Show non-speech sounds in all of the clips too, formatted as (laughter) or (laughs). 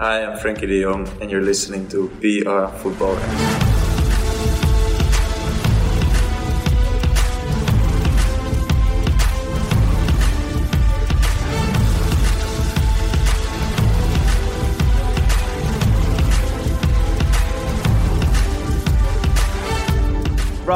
I am Frenkie de Jong, and you're listening to BR Football.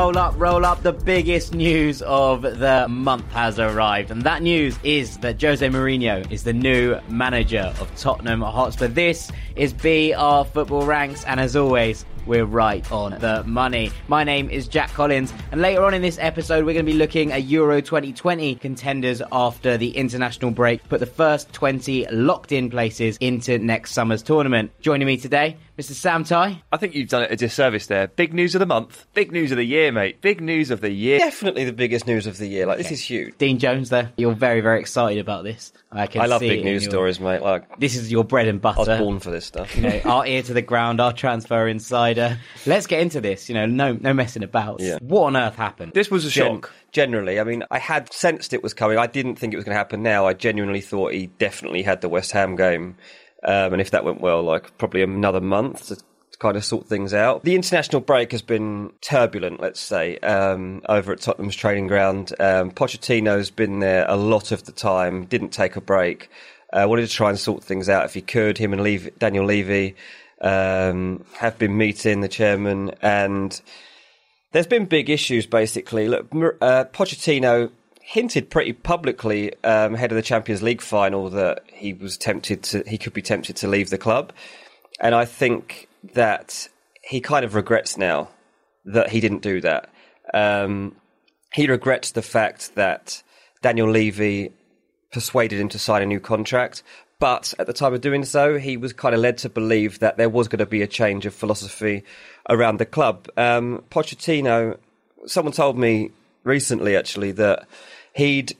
Roll up, roll up. The biggest news of the month has arrived. And that news is that Jose Mourinho is the new manager of Tottenham Hotspur. This is BR Football Ranks. And as always, we're right on the money. My name is Jack Collins, and later on in this episode, we're going to be looking at Euro 2020 contenders after the international break, put the first 20 locked in places into next summer's tournament. Joining me today, Mr. Sam Tighe. I think you've done it a disservice there. Big news of the month, big news of the year, mate. Big news of the year. Definitely the biggest news of the year. Like, this is huge. Dean Jones, there. You're very, very excited about this. I can I love see big news your- stories, mate. Like, This is your bread and butter. I was born for this stuff. you know, our ear to the ground, our transfer insider. Let's get into this. You know, no, no messing about. Yeah. What on earth happened? This was a Gen- shock. generally, I mean, I had sensed it was coming. I didn't think it was going to happen now. I genuinely thought he definitely had the West Ham game. Um, and if that went well, like probably another month to kind of sort things out. The international break has been turbulent, let's say, um, over at Tottenham's training ground. Um, Pochettino's been there a lot of the time, didn't take a break. Uh, wanted to try and sort things out if he could. Him and Levy, Daniel Levy um, have been meeting the chairman and there's been big issues, basically. Look, uh, Pochettino hinted pretty publicly um, ahead of the Champions League final that he was tempted to, he could be tempted to leave the club, and I think that he kind of regrets now that he didn't do that. Um, he regrets the fact that Daniel Levy persuaded him to sign a new contract. But at the time of doing so, he was kind of led to believe that there was going to be a change of philosophy around the club. Um, Pochettino, someone told me recently actually that he'd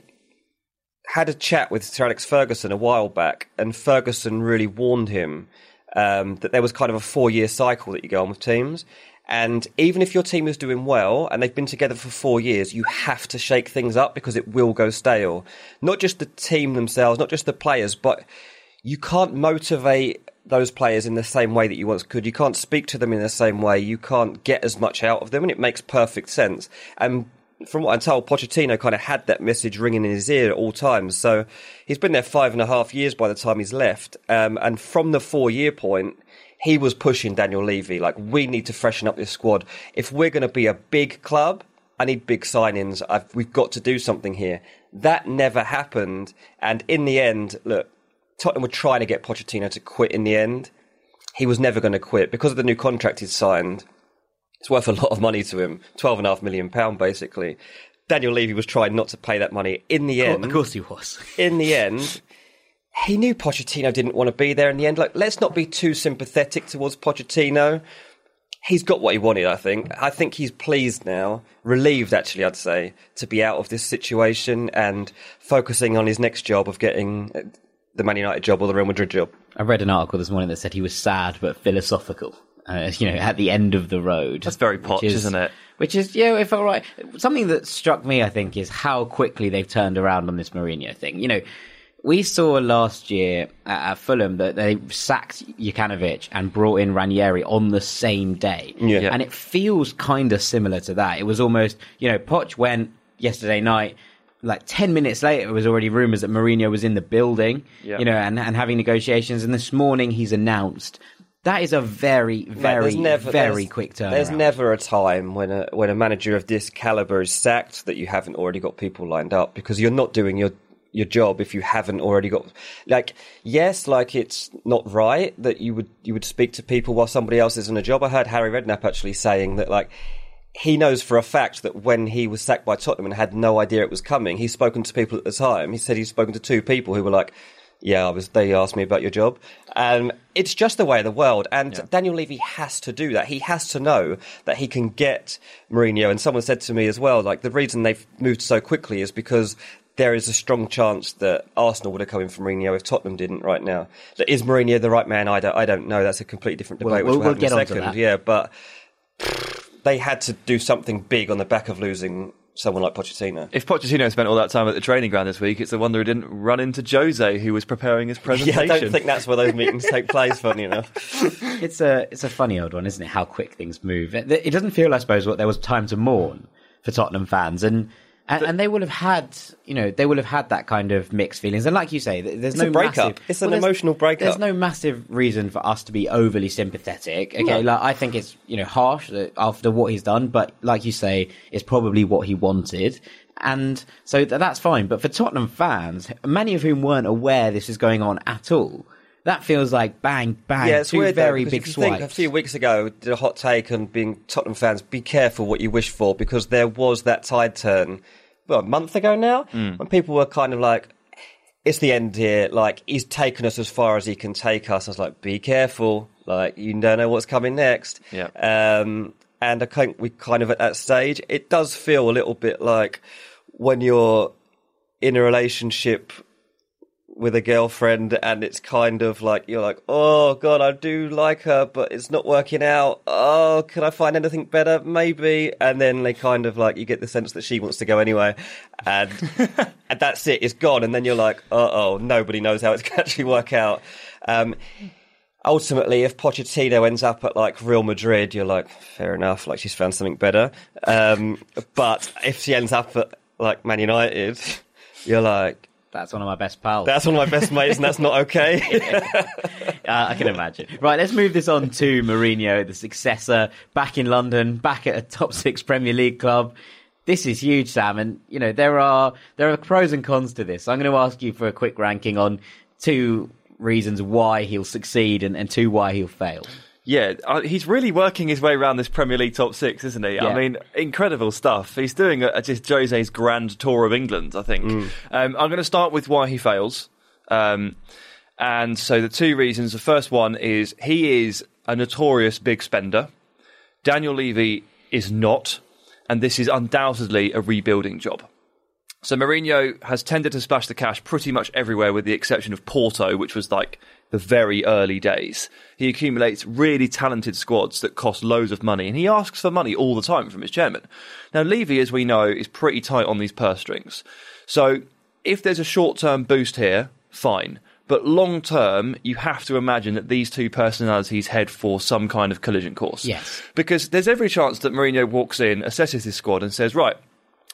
had a chat with Sir Alex Ferguson a while back, and Ferguson really warned him um, that there was kind of a four year cycle that you go on with teams. And even if your team is doing well and they've been together for four years, you have to shake things up because it will go stale. Not just the team themselves, not just the players, but you can't motivate those players in the same way that you once could. You can't speak to them in the same way. You can't get as much out of them, and it makes perfect sense. And from what I'm told, Pochettino kind of had that message ringing in his ear at all times. So he's been there five and a half years by the time he's left. Um, and from the four year point, he was pushing Daniel Levy like, we need to freshen up this squad. If we're going to be a big club, I need big signings. I've, we've got to do something here. That never happened. And in the end, look, Tottenham were trying to get Pochettino to quit in the end. He was never going to quit because of the new contract he'd signed. It's worth a lot of money to him, twelve and a half million pound basically. Daniel Levy was trying not to pay that money. In the end, of course he was. in the end, he knew Pochettino didn't want to be there in the end. Like, let's not be too sympathetic towards Pochettino. He's got what he wanted, I think. I think he's pleased now, relieved actually, I'd say, to be out of this situation and focusing on his next job of getting uh, the Man United job or the Real Madrid job. I read an article this morning that said he was sad but philosophical. Uh, you know, at the end of the road. That's very which Poch, isn't it? Which is, yeah, it felt right. Something that struck me, I think, is how quickly they've turned around on this Mourinho thing. You know, we saw last year at, Fulham that they sacked Jokanovic and brought in Ranieri on the same day. Yeah. And it feels kind of similar to that. It was almost, you know, Poch went yesterday night. Like 10 minutes later, it was already rumours that Mourinho was in the building, Yeah. you know, and, and having negotiations. And this morning he's announced. That is a very, very, never- very quick turnaround. There's never a time when a when a manager of this caliber is sacked that you haven't already got people lined up because you're not doing your your job if you haven't already got like yes like it's not right that you would you would speak to people while somebody else is in a job i heard harry redknapp actually saying that like he knows for a fact that when he was sacked by tottenham and had no idea it was coming he's spoken to people at the time he said he's spoken to two people who were like yeah, I was. They asked me about your job. Um, it's just the way of the world, and Daniel Levy has to do that. He has to know that he can get Mourinho. And someone said to me as well, like the reason they've moved so quickly is because there is a strong chance that Arsenal would have come in for Mourinho if Tottenham didn't right now. Is Mourinho the right man? I don't. I don't know. That's a completely different We'll- debate. we'll- which we'll, we'll have get in a onto second. that. Yeah, but they had to do something big on the back of losing someone like Pochettino. If Pochettino spent all that time at the training ground this week, it's a wonder he didn't run into Jose, who was preparing his presentation. (laughs) Yeah, presentation. I don't think that's where those meetings take place. Funny enough, (laughs) It's a it's a funny old one, isn't it? How quick things move. It, it doesn't feel, I suppose, what there was time to mourn for Tottenham fans, and and, and they will have had, you know, they will have had that kind of mixed feelings. And like you say, there's no breakup. massive- It's an there's- emotional breakup. There's no massive reason for us to be overly sympathetic. Okay, No. like I think it's you know harsh after what he's done, but like you say, it's probably what he wanted. And so th- that's fine. But for Tottenham fans, many of whom weren't aware this is going on at all, that feels like bang, bang, yeah, it's two weird. very because big swipes. think a few weeks ago, did a hot take on being Tottenham fans. Be careful what you wish for because there was that tide turn. Well, a month ago now, when people were kind of like, "It's the end here." Like he's taken us as far as he can take us. I was like, "Be careful." Like you don't know what's coming next. Yeah. Um, and I think we kind of at that stage. It does feel a little bit like when you're in a relationship with a girlfriend and it's kind of like you're like oh god i do like her but it's not working out. Oh can i find anything better? Maybe. And then they kind of like you get the sense that she wants to go anyway. And (laughs) and that's it it's gone. And then you're like uh-oh nobody knows how it's going to actually work out. Um ultimately if pochettino ends up at like real madrid you're like fair enough like she's found something better. Um but if she ends up at like man united you're like That's one of my best pals. that's one of my best mates, and that's not okay. (laughs) Uh, I can imagine. Right, let's move this on to Mourinho, the successor, back in London, back at a top six Premier League club. This is huge, Sam, and you know there are there are pros and cons to this. I'm going to ask you for a quick ranking on two reasons why he'll succeed and, and two why he'll fail. Yeah, uh, he's really working his way around this Premier League top six, isn't he? Yeah. I mean, incredible stuff. He's doing a, just Jose's grand tour of England, I think. Um, I'm going to start with why he fails. Um, and so the two reasons the first one is he is a notorious big spender. Daniel Levy is not, and this is undoubtedly a rebuilding job. So Mourinho has tended to splash the cash pretty much everywhere, with the exception of Porto, which was like the very early days. He accumulates really talented squads that cost loads of money, and he asks for money all the time from his chairman. Now, Levy, as we know, is pretty tight on these purse strings. So if there's a short term boost here, fine. But long term, you have to imagine that these two personalities head for some kind of collision course. Yes. Because there's every chance that Mourinho walks in, assesses his squad, and says, right,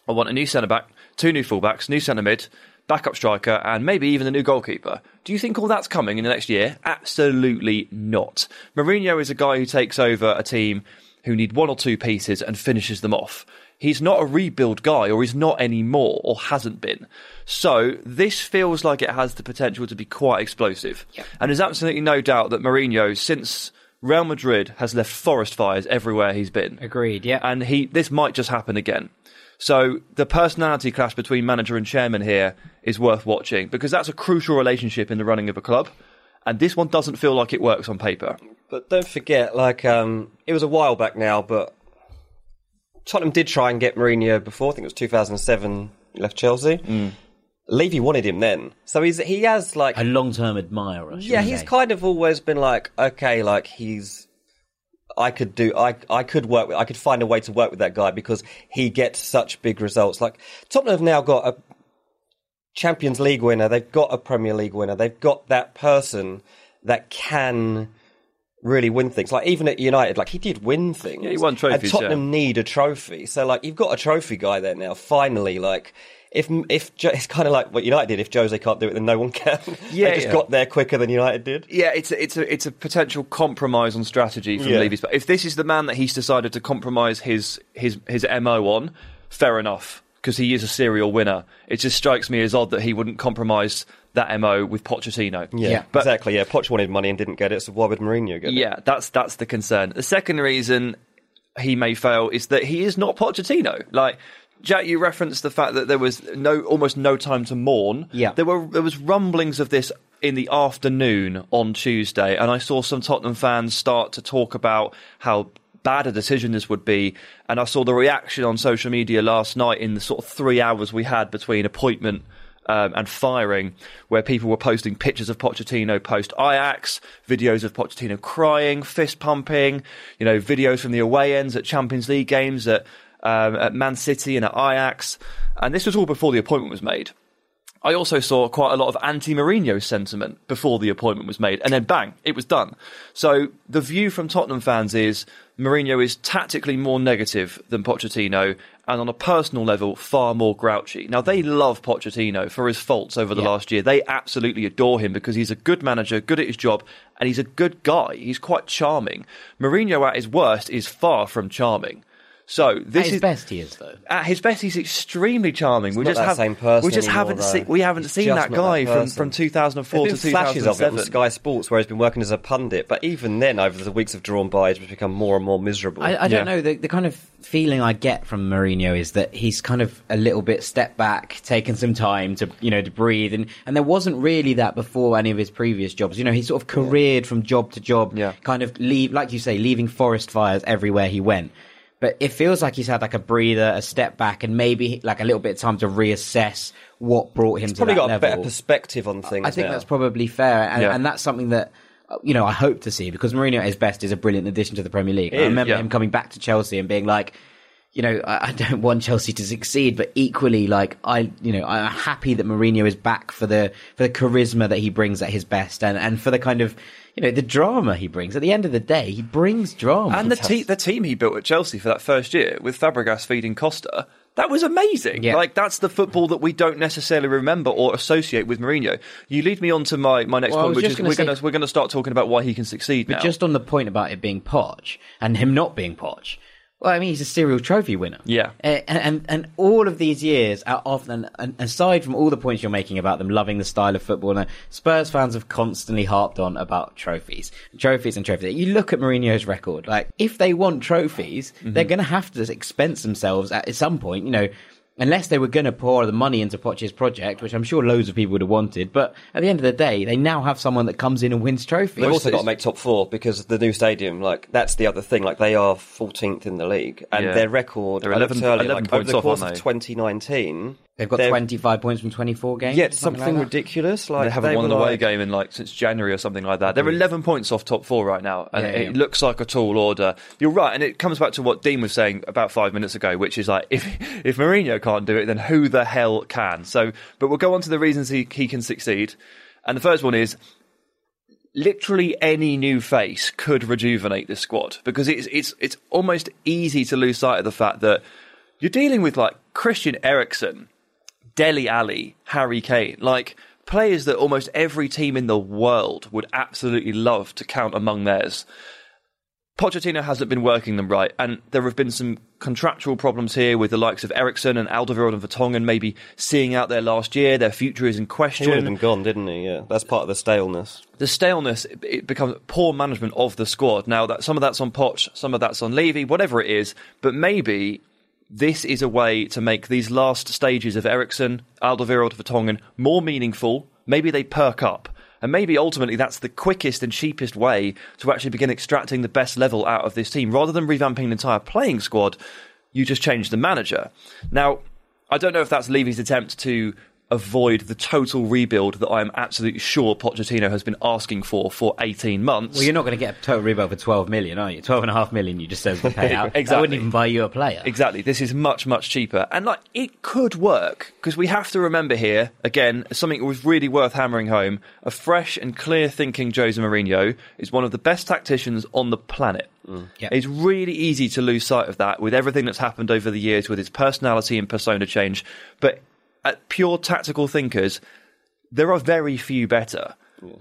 I want a new centre back, two new fullbacks, new centre mid, backup striker, and maybe even a new goalkeeper. Do you think all that's coming in the next year? Absolutely not. Mourinho is a guy who takes over a team who need one or two pieces and finishes them off. He's not a rebuild guy, or he's not anymore, or hasn't been. So this feels like it has the potential to be quite explosive. And there's absolutely no doubt that Mourinho, since Real Madrid, has left forest fires everywhere he's been Agreed. Yeah. and he this might just happen again. So the personality clash between manager and chairman here is worth watching because that's a crucial relationship in the running of a club, and this one doesn't feel like it works on paper. but don't forget, like, um, it was a while back now, but Tottenham did try and get Mourinho before. I think it was 2007. He left Chelsea. Levy wanted him then, so he's he has like a long-term admirer. yeah, he's say. kind of always been like okay, like he's. I could do. I I could work. With, I could find a way to work with that guy because he gets such big results. Like Tottenham have now got a Champions League winner. They've got a Premier League winner. They've got that person that can really win things. Like even at United, like he did win things. Yeah, he won trophies, And Tottenham yeah. need a trophy. So like you've got a trophy guy there now. Finally, like. If if it's kind of like what United did, if Jose can't do it, then no one can. (laughs) Yeah, they just yeah. got there quicker than United did. Yeah, it's a, it's a it's a potential compromise on strategy from Yeah. Levy's. But if this is the man that he's decided to compromise his his his mo on, fair enough, because he is a serial winner. It just strikes me as odd that he wouldn't compromise that mo with Pochettino. Yeah. but exactly. Yeah, Poch wanted money and didn't get it, so why would Mourinho get it? Yeah, that's that's the concern. The second reason he may fail is that he is not Pochettino. Like Jack, you referenced the fact that there was no almost no time to mourn. Yeah. there were there was rumblings of this in the afternoon on Tuesday, and I saw some Tottenham fans start to talk about how bad a decision this would be, and I saw the reaction on social media last night in the sort of three hours we had between appointment um, and firing, where people were posting pictures of Pochettino post Ajax, videos of Pochettino crying, fist pumping, you know, videos from the away ends at Champions League games at um, at Man City and at Ajax. And this was all before the appointment was made. I also saw quite a lot of anti Mourinho sentiment before the appointment was made, and then bang, it was done. So the view from Tottenham fans is Mourinho is tactically more negative than Pochettino, and on a personal level, far more grouchy. Now, they love Pochettino for his faults over the Yeah. last year. They absolutely adore him because he's a good manager, good at his job, and he's a good guy. He's quite charming. Mourinho at his worst is far from charming. So this At his is best, he is though. at his best, he's extremely charming. we not just that have, same person we just anymore, haven't though. seen we haven't He's seen just that not guy that from, person. from 2004 There's to been flashes of it on Sky Sports where he's been working as a pundit, but even then, over the weeks have drawn by, it's become more and more miserable. I, I Yeah. don't know. The, the kind of feeling I get from Mourinho is that he's kind of a little bit stepped back, taken some time to you know to breathe, and and there wasn't really that before any of his previous jobs. You know, he sort of careered from job to job, Yeah. kind of leave, like you say, leaving forest fires everywhere he went. But it feels like he's had like a breather, a step back, and maybe like a little bit of time to reassess what brought him to. he's to probably that got a better perspective on things. I think now. that's probably fair, and, Yeah. and that's something that you know I hope to see because Mourinho at his best is a brilliant addition to the Premier League. I is, remember yeah. him coming back to Chelsea and being like, you know, I, I don't want Chelsea to succeed, but equally, like I, you know, I'm happy that Mourinho is back for the for the charisma that he brings at his best, and and for the kind of you know the drama he brings. At the end of the day, he brings drama. and the, te- the team he built at Chelsea for that first year with Fabregas feeding Costa, that was amazing. Yeah. Like that's the football that we don't necessarily remember or associate with Mourinho. You lead me on to my, my next Well, point, which is gonna we're say- to we're going to start talking about why he can succeed But now. just on the point about it being Poch and him not being Poch, well, I mean, he's a serial trophy winner. Yeah. Uh, and, and and all of these years, out of and, and aside from all the points you're making about them loving the style of football, and Spurs fans have constantly harped on about trophies, trophies and trophies. You look at Mourinho's record. Like, if they want trophies, Mm-hmm. they're going to have to expense themselves at some point. You know. Unless they were going to pour the money into Poch's project, which I'm sure loads of people would have wanted, but at the end of the day, they now have someone that comes in and wins trophies. They've also got to make top four because the new stadium. Like that's the other thing. Like they are 14th in the league, and Yeah. their record. They're I looked 11 earlier, 11 like, over the course aren't of 2019. They've got they're- 25 points from 24 games. Yeah, or it's something, like ridiculous. Like they haven't won were an away like- game in like since January or something like that. They're 11 points off top four right now, and Yeah, it yeah. looks like a tall order. You're right, and it comes back to what Dean was saying about five minutes ago, which is like (laughs) if if Mourinho can't do it, then who the hell can? So, but we'll go on to the reasons he he can succeed, and the first one is literally any new face could rejuvenate this squad because it's it's it's almost easy to lose sight of the fact that you're dealing with like Christian Eriksen, Dele Alli, Harry Kane, like players that almost every team in the world would absolutely love to count among theirs. Pochettino hasn't been working them right, and there have been some contractual problems here with the likes of Eriksen and Alderweireld and Vertonghen maybe seeing out their last year. Their future is in He question have been gone, didn't he? Yeah, that's part of the staleness. the staleness it becomes poor management of the squad. Now that some of that's on Poch, some of that's on Levy, whatever it is, but maybe this is a way to make these last stages of Eriksen, Alderweireld, Vertonghen more meaningful. Maybe they perk up. And maybe ultimately that's the quickest and cheapest way to actually begin extracting the best level out of this team. Rather than revamping an entire playing squad, you just change the manager. Now, I don't know if that's Levy's attempt to avoid the total rebuild that I am absolutely sure Pochettino has been asking for for 18 months. Well, you're not going to get a total rebuild for 12 million, are you? 12 and a half million you just said the payout. Exactly. wouldn't even buy you a player. Exactly. This is much, much cheaper. And like it could work because we have to remember here, again, something that was really worth hammering home. A fresh and clear thinking Jose Mourinho is one of the best tacticians on the planet. Mm. Yep. It's really easy to lose sight of that with everything that's happened over the years with his personality and persona change. But pure tactical thinkers, there are very few better.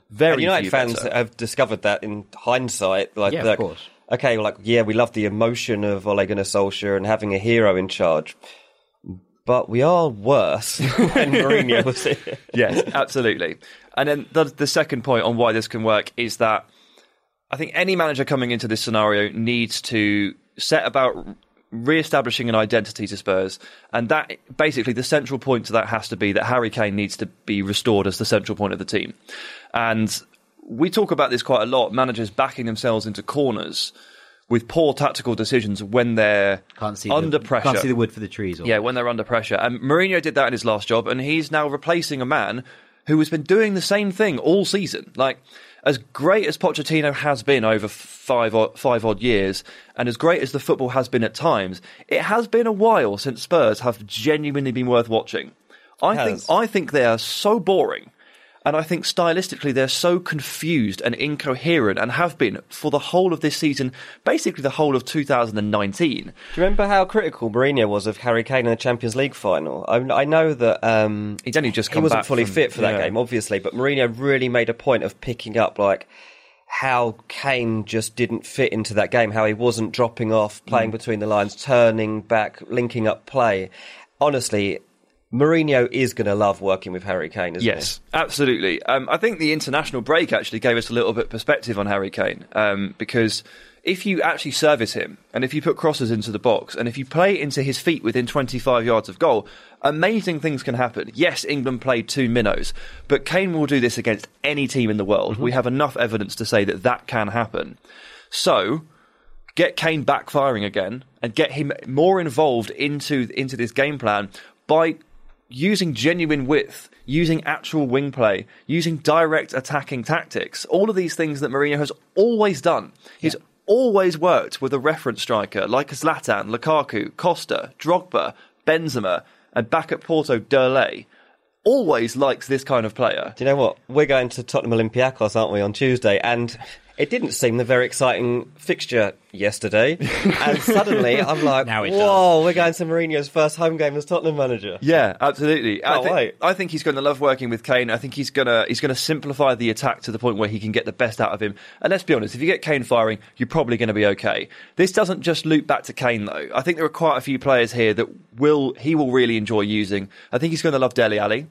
Very And United few fans better. have discovered that in hindsight. Like, Yeah, of course. Okay, like yeah, we love the emotion of Ole Gunnar Solskjaer and having a hero in charge, but we are worse (laughs) when Mourinho (laughs) was here. yes, absolutely. And then the, the second point on why this can work is that I think any manager coming into this scenario needs to set about re-establishing an identity to Spurs, and that basically the central point to that has to be that Harry Kane needs to be restored as the central point of the team. And we talk about this quite a lot. Managers backing themselves into corners with poor tactical decisions when they're under the, pressure. Can't see the wood for the trees. Or Yeah, when they're under pressure. And Mourinho did that in his last job, and he's now replacing a man who has been doing the same thing all season. Like, as great as Pochettino has been over five odd, five odd years, and as great as the football has been at times, it has been a while since Spurs have genuinely been worth watching. I think I think they are so boring, and I think stylistically they're so confused and incoherent, and have been for the whole of this season, basically the whole of 2019. Do you remember how critical Mourinho was of Harry Kane in the Champions League final? I, I know that um, He'd only just he wasn't fully from- fit for that yeah. game, obviously, but Mourinho really made a point of picking up like how Kane just didn't fit into that game, how he wasn't dropping off, Mm. playing between the lines, turning back, linking up play. Honestly, Mourinho is going to love working with Harry Kane, isn't Yes, absolutely. Um, I think the international break actually gave us a little bit of perspective on Harry Kane um, because if you actually service him and if you put crosses into the box and if you play into his feet within 25 yards of goal, amazing things can happen. Yes, England played two minnows, but Kane will do this against any team in the world. We have enough evidence to say that that can happen. So, get Kane backfiring again and get him more involved into into this game plan by using genuine width, using actual wing play, using direct attacking tactics. All of these things that Mourinho has always done. He's always worked with a reference striker like Zlatan, Lukaku, Costa, Drogba, Benzema, and back at Porto, Derlei. Always likes this kind of player. Do you know what? We're going to Tottenham Olympiacos, aren't we, on Tuesday? And it didn't seem the very exciting fixture yesterday. and (laughs) suddenly I'm like, Now it whoa, we're going to Mourinho's first home game as Tottenham manager. Yeah, absolutely. I Can't think, wait. I think he's going to love working with Kane. I think he's going to he's going to simplify the attack to the point where he can get the best out of him. And let's be honest, if you get Kane firing, you're probably going to be okay. This doesn't just loop back to Kane though. I think there are quite a few players here that will he will really enjoy using. I think he's going to love Dele Alli.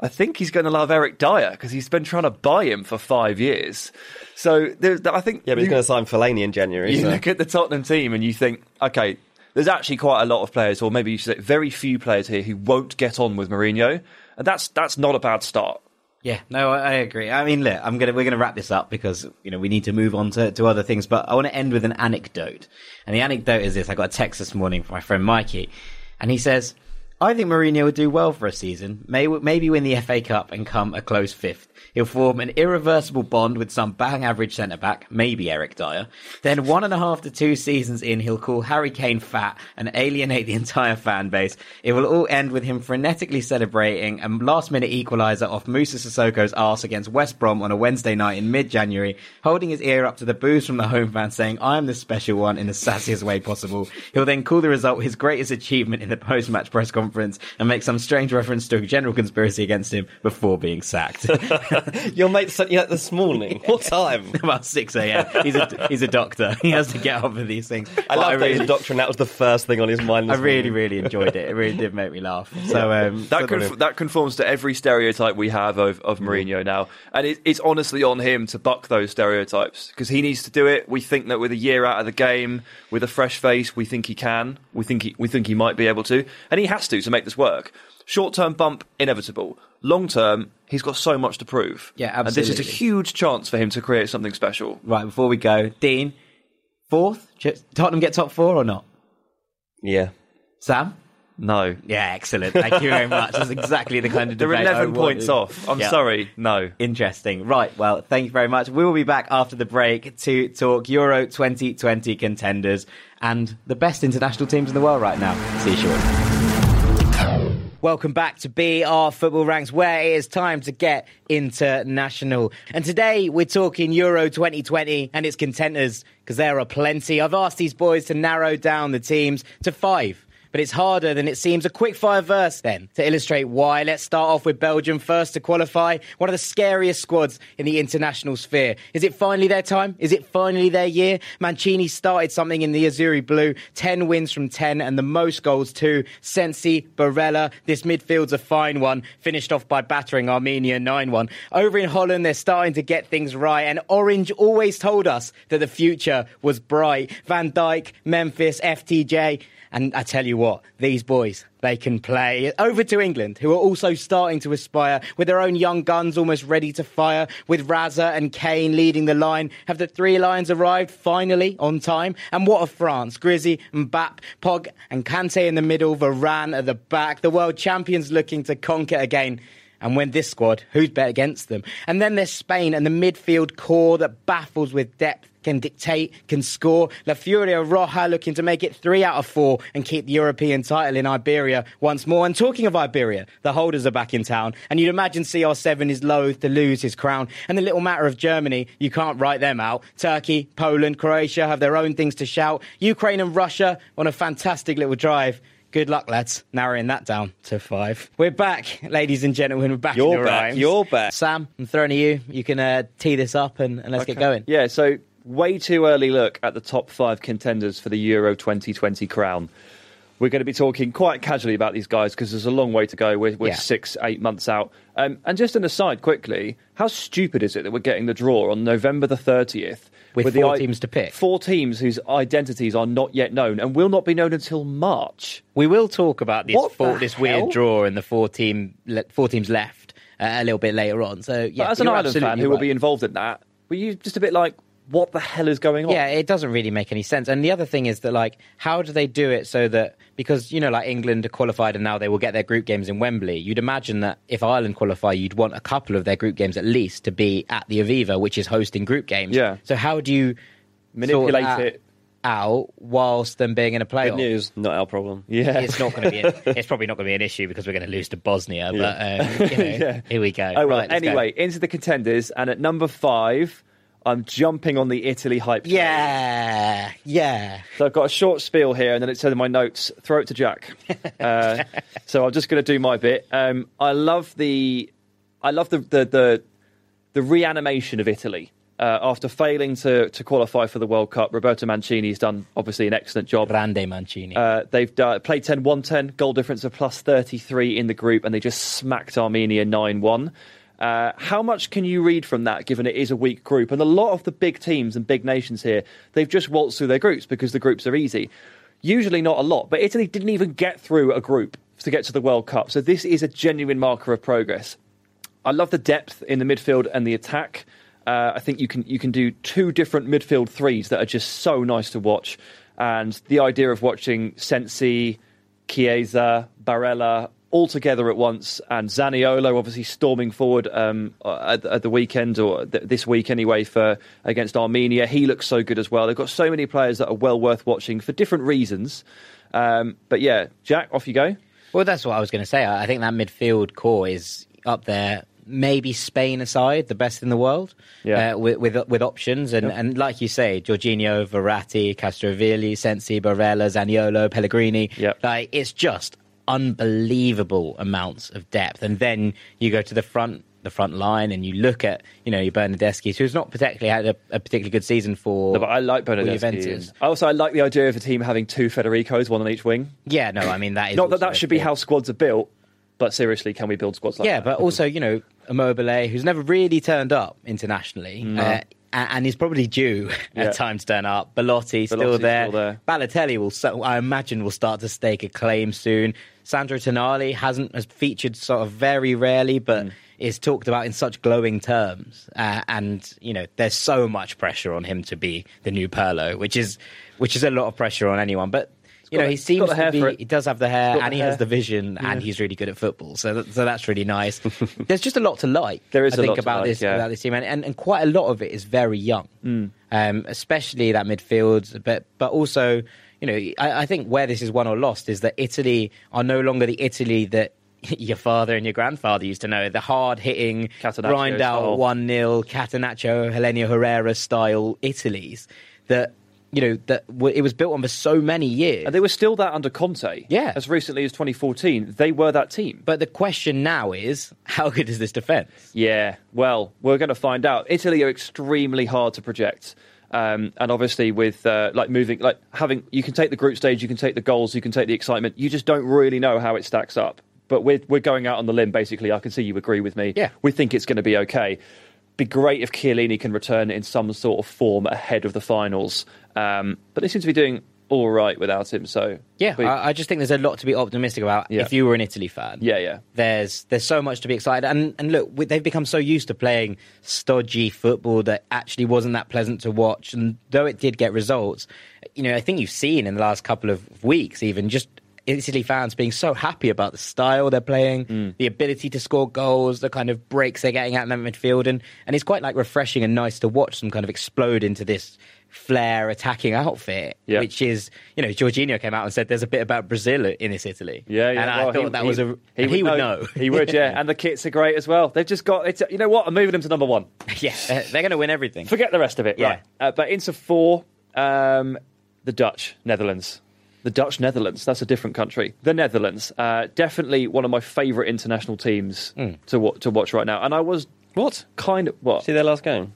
I think he's going to love Eric Dier because he's been trying to buy him for five years. So there, I think Yeah, but he's going to sign Fellaini in January. you so- look at the Tottenham team and you think, okay, there's actually quite a lot of players, or maybe you should say very few players here who won't get on with Mourinho, and that's that's not a bad start. Yeah, no, I I agree. I mean, look, I'm gonna we're gonna wrap this up because you know we need to move on to, to other things. But I want to end with an anecdote, and the anecdote is this: I got a text this morning from my friend Mikey, and he says, "I think Mourinho would do well for a season, may, maybe win the FA Cup and come a close fifth. He'll form an irreversible bond with some bang average centre back, maybe Eric Dier. Then one and a half to two seasons in, he'll call Harry Kane fat and alienate the entire fan base. It will all end with him frenetically celebrating a last minute equaliser off Moussa Sissoko's arse against West Brom on a Wednesday night in mid January, holding his ear up to the boos from the home fans saying, I am the special one in the sassiest way possible. He'll then call the result his greatest achievement in the post match press conference and make some strange reference to a general conspiracy against him before being sacked. (laughs) (laughs) Your mate sent you that this morning. (laughs) What time? (laughs) About 6 a.m. He's a, he's a doctor. He has to get up with these things. I But love that really, he's a doctor and that was the first thing on his mind. I really, morning. really enjoyed it. It really did make me laugh. So um, That so conf- that conforms to every stereotype we have of, of Mourinho now, and it, it's honestly on him to buck those stereotypes because he needs to do it. We think that with a year out of the game, with a fresh face, we think he can. We think he, we think he might be able to, and he has to to make this work. Short term bump inevitable. Long term, he's got so much to prove. Yeah, And this is a huge chance for him to create something special. right before we go, Dean, fourth. Tottenham get top four or not? Yeah. Sam. No, Yeah, excellent. Thank you very much. That's exactly the kind of debate. (laughs) they're debate I eleven points off. I'm Yeah. sorry. No. Interesting. Right. Well, thank you very much. We will be back after the break to talk Euro 2020 contenders and the best international teams in the world right now. See you shortly. Welcome back to BR Football Ranks, where it is time to get international. And today we're talking Euro 2020 and its contenders because there are plenty. I've asked these boys to narrow down the teams to five but it's harder than it seems. A quick fire verse then to illustrate why. Let's start off with Belgium first to qualify. One of the scariest squads in the international sphere. Is it finally their time? Is it finally their year? Mancini started something in the Azzurri Blue. 10 wins from 10 and the most goals too. Sensi, Barella. This midfield's a fine one. Finished off by battering Armenia 9-1. Over in Holland, they're starting to get things right. And Orange always told us that the future was bright. Van Dijk, Memphis, FDJ. And I tell you what, these boys, they can play. Over to England, who are also starting to aspire with their own young guns almost ready to fire. With Raza and Kane leading the line, have the three lions arrived finally on time? And what of France? Grizzy, Mbappe, Pog, and Kante in the middle, Varane at the back. The world champions looking to conquer again. And when this squad, who's bet against them? And then there's Spain and the midfield core that baffles with depth, can dictate, can score. La Furia Roja looking to make it three out of four and keep the European title in Iberia once more. And talking of Iberia, the holders are back in town. And you'd imagine CR7 is loath to lose his crown. And the little matter of Germany, you can't write them out. Turkey, Poland, Croatia have their own things to shout. Ukraine and Russia on a fantastic little drive. Good luck, lads. Narrowing that down to five. We're back, ladies and gentlemen. We're back. You're back, rhymes. you're back. Sam, I'm throwing to you. You can uh, tee this up and, and let's get going. Yeah, so way too early look at the top five contenders for the Euro 2020 crown. We're going to be talking quite casually about these guys because there's a long way to go. We're, we're Yeah. six, eight months out. Um, and just an aside quickly, how stupid is it that we're getting the draw on November the 30th? With the four i- teams to pick. Four teams whose identities are not yet known and will not be known until March. We will talk about this four, this weird draw and the four team four teams left uh, a little bit later on. So yeah, but as an Ireland fan who will be involved in that, were you just a bit like, what the hell is going on? Yeah, it doesn't really make any sense. And the other thing is that, like, how do they do it so that because you know, like England are qualified and now they will get their group games in Wembley. You'd imagine that if Ireland qualify, you'd want a couple of their group games at least to be at the Aviva, which is hosting group games. Yeah. So how do you Manipulate sort that it. out whilst them being in a playoff? Good news, not our problem. Yeah. It's not going to be. A, (laughs) it's probably not going to be an issue because we're going to lose to Bosnia. But um, you (laughs) know, Yeah. here we go. Oh well. Right, let's go. anyway, into the contenders, and at number five, I'm jumping on the Italy hype. train. Yeah, yeah. So I've got a short spiel here, and then it said in my notes, "Throw it to Jack." (laughs) uh, so I'm just going to do my bit. Um, I love the, I love the the the, the reanimation of Italy. Uh, after failing to, to qualify for the World Cup, Roberto Mancini's done obviously an excellent job. Grande Mancini. Uh, they've done, played 10 1 10, goal difference of plus 33 in the group, and they just smacked Armenia 9 1. Uh, how much can you read from that, given it is a weak group? And a lot of the big teams and big nations here, they've just waltzed through their groups because the groups are easy. Usually not a lot, but Italy didn't even get through a group to get to the World Cup. So this is a genuine marker of progress. I love the depth in the midfield and the attack. Uh, I think you can you can do two different midfield threes that are just so nice to watch, and the idea of watching Sensi, Chiesa, Barella all together at once, and Zaniolo obviously storming forward um, at, at the weekend or th- this week anyway for against Armenia. He looks so good as well. They've got so many players that are well worth watching for different reasons. Um, but yeah, Jack, off you go. Well, that's what I was going to say. I think that midfield core is up there. Maybe Spain aside, the best in the world, Yeah. uh, with, with with options and, and like you say, Jorginho, Verratti, Castrovilli, Sensi, Barella, Zaniolo, Pellegrini. Yep. Like it's just unbelievable amounts of depth. And then you go to the front the front line and you look at you know your Bernardeschi, who's not particularly had a, a particularly good season for. No, but I like Bernardeschi. Also, I like the idea of a team having two Federicos, one on each wing. Yeah, no, I mean that is Not that that should be how squads are built, but seriously, can we build squads like yeah, that? but also you know Immobile, who's never really turned up internationally, uh, a- and he's probably due (laughs) Yeah. at times to turn up. Belotti still there. still there. Balotelli will, I imagine, will start to stake a claim soon. Sandro Tonali hasn't has featured sort of very rarely, but. Mm. Is talked about in such glowing terms, uh, and you know there's so much pressure on him to be the new Pirlo, which is which is a lot of pressure on anyone. But you know he seems to be. He does have the hair, and the he has the vision, and he's really good at football. So, that, so that's really nice. (laughs) There's just a lot to like. There is I a think lot about like, this yeah. about this team, and, and, and quite a lot of it is very young, um, especially that midfield. But but also, you know, I, I think where this is won or lost is that Italy are no longer the Italy that. (laughs) Your father and your grandfather used to know the hard hitting, grind out 1 0, Catenaccio, Helenio Herrera style Italy's that, you know, that w- it was built on for so many years. And they were still that under Conte. Yeah. As recently as 2014, they were that team. But the question now is, how good is this defence? Yeah, well, we're going to find out. Italy are extremely hard to project. Um, and obviously, with uh, like moving, like having, you can take the group stage, you can take the goals, you can take the excitement. You just don't really know how it stacks up. But we're we're going out on the limb. Basically, I can see you agree with me. Yeah. we think it's going to be okay. Be great if Chiellini can return in some sort of form ahead of the finals. Um, but they seem to be doing all right without him. So Yeah, we- I, I just think there's a lot to be optimistic about Yeah. if you were an Italy fan. yeah, yeah. There's there's so much to be excited, and and look, we, they've become so used to playing stodgy football that actually wasn't that pleasant to watch. And though it did get results, you know, I think you've seen in the last couple of weeks, even just Italy fans being so happy about the style they're playing, the ability to score goals, the kind of breaks they're getting out in the midfield, and and it's quite like refreshing and nice to watch them kind of explode into this flair attacking outfit, Yeah. which is you know Jorginho came out and said there's a bit about Brazil in this Italy, Yeah, yeah. and I thought he- that he- was a he, would know, he would, yeah. And the kits are great as well. They've just got it's. You know what? I'm moving them to number one. (laughs) yeah, they're, they're going to win everything. Forget the rest of it. Yeah. Right. Uh, but into four, um, the Dutch, Netherlands. The Dutch Netherlands. That's a different country. The Netherlands. Uh, definitely one of my favourite international teams Hmm. to wa- to watch right now. And I was What? kind of what? See their last game?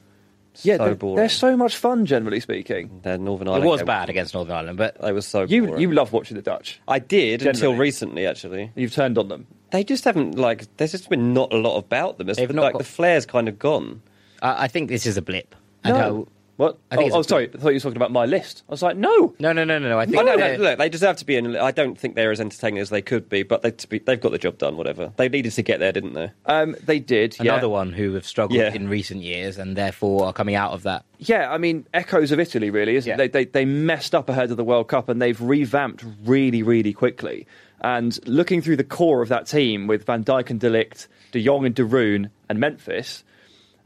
yeah, so they're, they're so much fun, generally speaking. Their Northern Ireland. It was game. bad against Northern Ireland, but They were so. You boring. you love watching the Dutch. I did until recently, actually. You've turned on them. They just haven't like. There's just been not a lot about them. It's They've like got- the flair's kind of gone. I, I think this is a blip. And how- What? I think oh, oh, sorry. I thought you were talking about my list. I was like, no. no, no, no, no, no. I think Oh, no, no, they're- look, they deserve to be in. I don't think they're as entertaining as they could be, but they, to be, they've got the job done. Whatever they needed to get there, didn't they? Um, they did. yeah. another one who have struggled Yeah. in recent years and therefore are coming out of that. Yeah, I mean, echoes of Italy, really, isn't Yeah. it? They, they, they messed up ahead of the World Cup and they've revamped really, really quickly. And looking through the core of that team with Van Dijk and De Ligt, De Jong and De Roon and Memphis,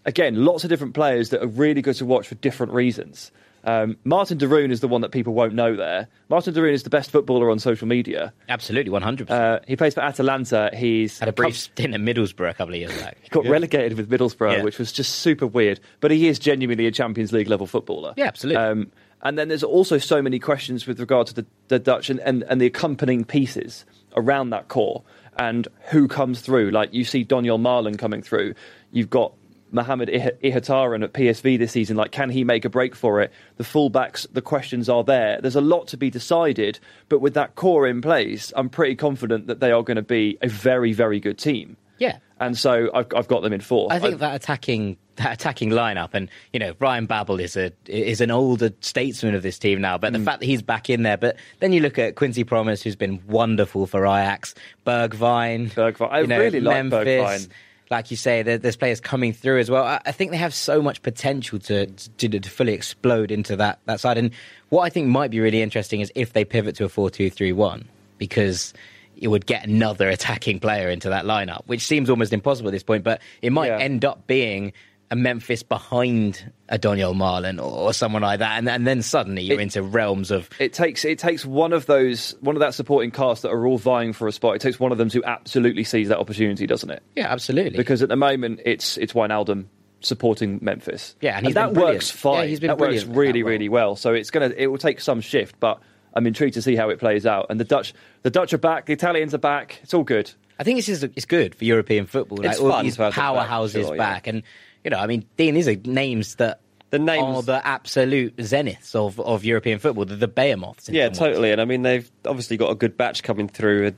again, lots of different players that are really good to watch for different reasons. Um, Marten De Roon is the one that people won't know there. Marten De Roon is the best footballer on social media. Absolutely, 100%. Uh, he plays for Atalanta. He's Had a brief stint at Middlesbrough a couple of years back. (laughs) He got relegated with Middlesbrough, Yeah. which was just super weird. But he is genuinely a Champions League level footballer. Yeah, absolutely. Um, and then there's also so many questions with regard to the, the Dutch and, and, and the accompanying pieces around that core and who comes through. Like you see Donyell Malen coming through. You've got Mohamed Ihattaren at PSV this season. Like, can he make a break for it? The fullbacks, the questions are there. There's a lot to be decided. But with that core in place, I'm pretty confident that they are going to be a very, very good team. Yeah. And so I've, I've got them in four. I think that attacking that attacking lineup, and you know, Ryan Babel is a is an older statesman of this team now. But the Mm. fact that he's back in there, but then you look at Quincy Promes, who's been wonderful for Ajax, Bergvine, Bergwijn. I you know, really like Memphis. Bergwijn. Like you say, there's players coming through as well. I, think they have so much potential to, to to fully explode into that that side. And what I think might be really interesting is if they pivot to a four-two-three-one, because it would get another attacking player into that lineup, which seems almost impossible at this point. But it might Yeah. end up being a Memphis behind a Donyell Malen or, or someone like that, and, and then suddenly you're It- into realms of it takes it takes one of those one of that supporting cast that are all vying for a spot. It takes one of them to absolutely seize that opportunity, doesn't it? yeah, absolutely. Because at the moment it's it's Wijnaldum supporting Memphis. Yeah, and he's that works fine. Yeah, he's been that works really that really well. So it's gonna it will take some shift, but I'm intrigued to see how it plays out. And the Dutch the Dutch are back, the Italians are back. It's all good. I think this is it's good for European football. Like It's all fun these them back, powerhouses sure, back, yeah. and you know, I mean, Dean, these are names that The names- are the absolute zeniths of, of European football. The, the behemoths. Yeah, totally. And I mean, they've obviously got a good batch coming through, uh,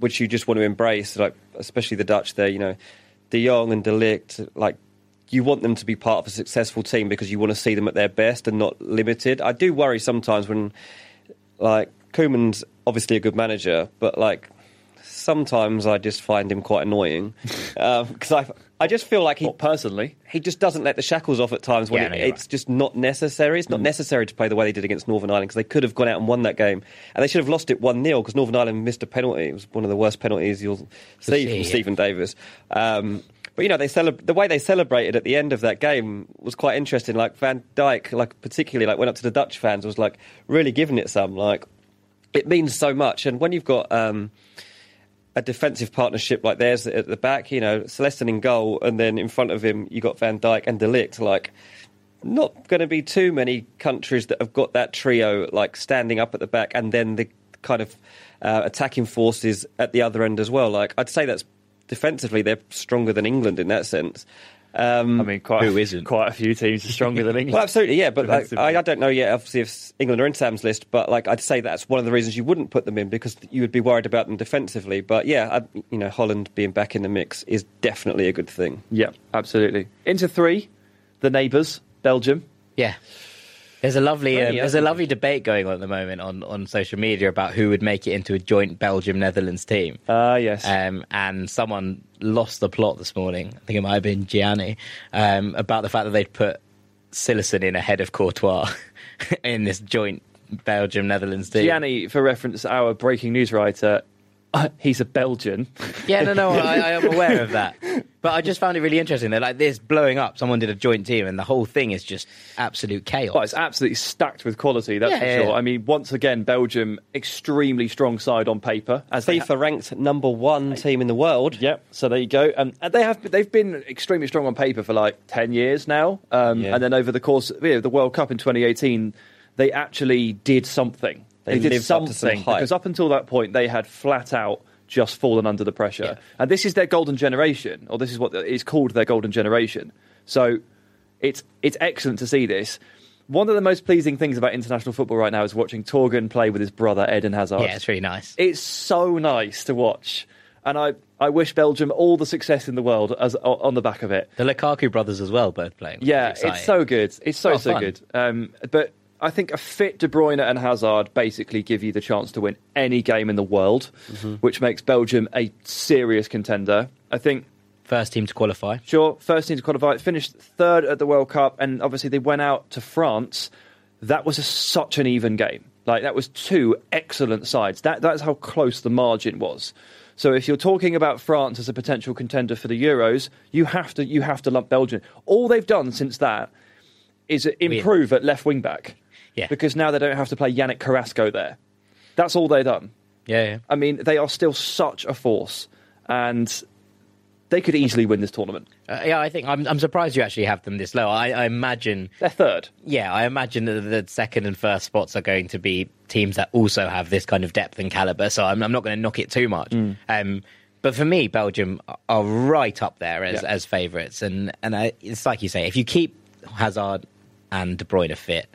which you just want to embrace. Like, especially the Dutch. There, you know, De Jong and De Ligt. Like, you want them to be part of a successful team because you want to see them at their best and not limited. I do worry sometimes when, like, Koeman's obviously a good manager, but like. Sometimes I just find him quite annoying (laughs) because I I just feel like he Not personally. he just doesn't let the shackles off at times when Yeah, it, no, it's just not necessary. It's not necessary to play the way they did against Northern Ireland because they could have gone out and won that game. And they should have lost it 1 0 because Northern Ireland missed a penalty. It was one of the worst penalties you'll see see, from yeah. Stephen Davis. Um, but you know, they celeb- the way they celebrated at the end of that game was quite interesting. Like Van Dijk, like particularly, like went up to the Dutch fans, was like really giving it some. Like it means so much. And when you've got um, a defensive partnership like theirs at the back, you know, Cillessen in goal, and then in front of him you got Van Dijk and De Ligt. Like, not going to be too many countries that have got that trio like standing up at the back, and then the kind of uh, attacking forces at the other end as well. Like, I'd say that's defensively they're stronger than England in that sense. Um, I mean, quite Who a, isn't? quite a few teams are stronger than (laughs) England. well, absolutely, yeah. But like, I, I don't know yet, obviously, if England are in Sam's list. But like, I'd say that's one of the reasons you wouldn't put them in because you would be worried about them defensively. But yeah, I, you know, Holland being back in the mix is definitely a good thing. yeah, absolutely. Into three, the neighbours, Belgium. Yeah. There's a lovely um, there's a lovely debate going on at the moment on, on social media about who would make it into a joint Belgium Netherlands team. Ah, yes. Um, and someone lost the plot this morning. I think it might have been Gianni um, about the fact that they'd put Cillessen in ahead of Courtois (laughs) in this joint Belgium Netherlands team. Gianni, for reference, our breaking news writer, uh, he's a Belgian. Yeah, no, no, I, I am aware of that. (laughs) But I just found it really interesting. They're like this blowing up. Someone did a joint team, and the whole thing is just absolute chaos. Well, it's absolutely stacked with quality, that's Yeah, for yeah, sure. yeah. I mean, once again, Belgium, extremely strong side on paper. As they FIFA ranked number one team in the world. Yep. So there you go. Um, and they have they've been extremely strong on paper for like ten years now. Um, Yeah. And then over the course of yeah, the World Cup in 2018, they actually did something. They did lived up to some something because up until that point, they had flat out just fallen under the pressure. Yeah. And this is their golden generation, or this is what is called their golden generation. So it's it's excellent to see this. One of the most pleasing things about international football right now is watching Torgan play with his brother Eden Hazard. yeah, it's really nice. It's so nice to watch, and I, I wish Belgium all the success in the world as on the back of it. The Lukaku brothers as well, both playing. Yeah, Exciting. it's so good. It's so so fun. good. Um, but I think a fit De Bruyne and Hazard basically give you the chance to win any game in the world, Mm-hmm. which makes Belgium a serious contender. I think first team to qualify. Sure, first team to qualify, finished third at the World Cup, and obviously they went out to France. That was a, such an even game. Like that was two excellent sides. That that's how close the margin was. So if you're talking about France as a potential contender for the Euros, you have to you have to lump Belgium. All they've done since that is improve at left wing back. Yeah. Because now they don't have to play Yannick Carrasco there. That's all they've done. Yeah, yeah. I mean, they are still such a force, and they could easily win this tournament. Uh, yeah, I think I'm, I'm surprised you actually have them this low. I, I imagine, They're third. yeah, I imagine that the second and first spots are going to be teams that also have this kind of depth and caliber. So I'm, I'm not going to knock it too much. Mm. Um, but for me, Belgium are right up there as, Yeah. as favourites, and and I, it's like you say, if you keep Hazard and De Bruyne a fit,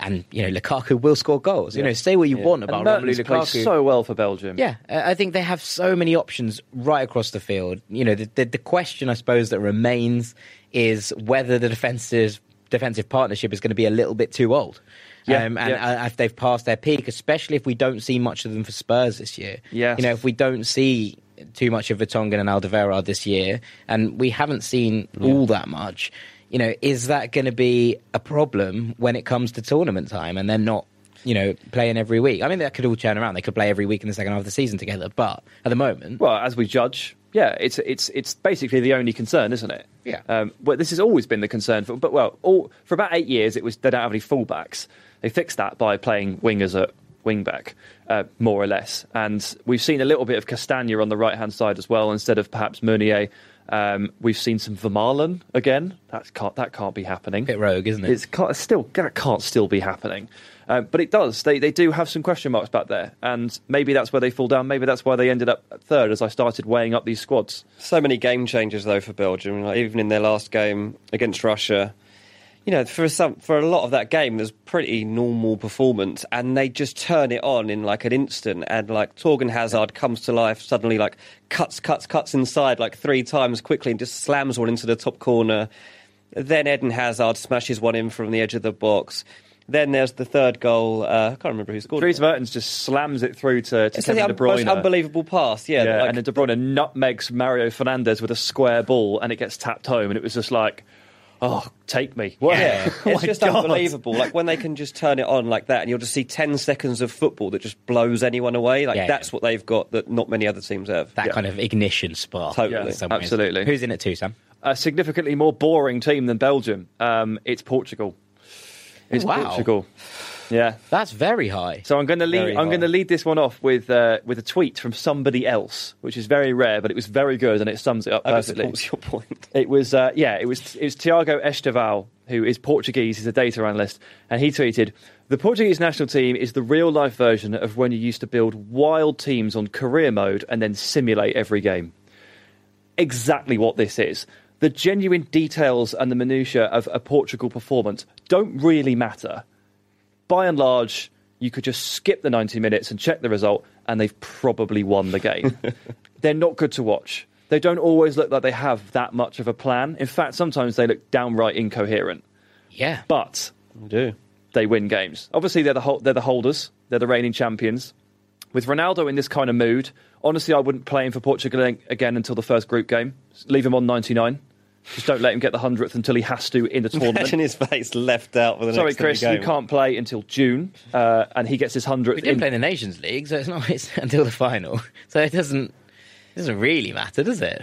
and you know Lukaku will score goals. You know, say what you want about And Romelu Mertens plays so well for Belgium. Yeah, I think they have so many options right across the field. You know, the, the, the question I suppose that remains is whether the defensive defensive partnership is going to be a little bit too old. Yeah, um, and yeah. uh, if they've passed their peak, especially if we don't see much of them for Spurs this year. Yeah, You know, if we don't see too much of Vertonghen and Alderweireld this year, and we haven't seen all that much, you know, is that going to be a problem when it comes to tournament time and they're not, you know, playing every week? I mean, that could all turn around. They could play every week in the second half of the season together, but at the moment, Well, as we judge, yeah, it's it's it's basically the only concern, isn't it? Yeah. Um, well, this has always been the concern for, but well, all for about eight years, it was they don't have any fullbacks. They fixed that by playing wingers at wing back, uh, more or less. And we've seen a little bit of Castagne on the right hand side as well, instead of perhaps Meunier. Um, we've seen some Vermaelen again. That can't that can't be happening. bit rogue, isn't it? It's can't, still that can't still be happening, um, but it does. They they do have some question marks back there, and maybe that's where they fall down. Maybe that's why they ended up third. As I started weighing up these squads, So many game changers though for Belgium. Like, even in their last game against Russia, you know, for some for a lot of that game, there's pretty normal performance, and they just turn it on in like an instant. And like Torgan Hazard comes to life suddenly, like cuts, cuts, cuts inside like three times quickly, and just slams one into the top corner. Then Eden Hazard smashes one in from the edge of the box. Then there's the third goal. Uh, I can't remember who scored. Dries it. Mertens just slams it through to, to It's Kevin the De most Bruyne. unbelievable pass. Yeah, yeah, like- and then De Bruyne nutmegs Mario Fernandes with a square ball, and it gets tapped home, and it was just like, oh, take me. What? Yeah. (laughs) Oh it's my just God. unbelievable. Like when they can just turn it on like that, and you'll just see ten seconds of football that just blows anyone away. Like Yeah, that's yeah. what they've got that not many other teams have. that Yeah. kind of ignition spark. Totally. in. Absolutely. Who's in it too, Sam? A significantly more boring team than Belgium. Um, it's Portugal. It's Wow. Portugal. Yeah. That's very high. So I'm going to lead. Very I'm high. going to lead this one off with uh, with a tweet from somebody else, which is very rare, but it was very good and it sums it up I hope it perfectly. supports your point. It was uh, yeah, it was it was Tiago Esteval, who is Portuguese, he's a data analyst, and he tweeted, "The Portuguese national team is the real life version of when you used to build wild teams on career mode and then simulate every game." Exactly what this is. The genuine details and the minutiae of a Portugal performance don't really matter. By and large, you could just skip the 90 minutes and check the result, and they've probably won the game. (laughs) They're not good to watch. They don't always look like they have that much of a plan. In fact, sometimes they look downright incoherent. Yeah. But I do. they win games. Obviously, they're the hol- they're the holders. They're the reigning champions. With Ronaldo in this kind of mood, honestly, I wouldn't play him for Portugal again until the first group game. Leave him on 99. Just don't let him get the hundredth until he has to in the (laughs) tournament. Imagine his face left out for the Sorry, next Chris, three you can't play until June, uh, and he gets his hundredth. We didn't play in the Nations League, so it's not it's (laughs) until the final. (laughs) So it doesn't it doesn't really matter, does it?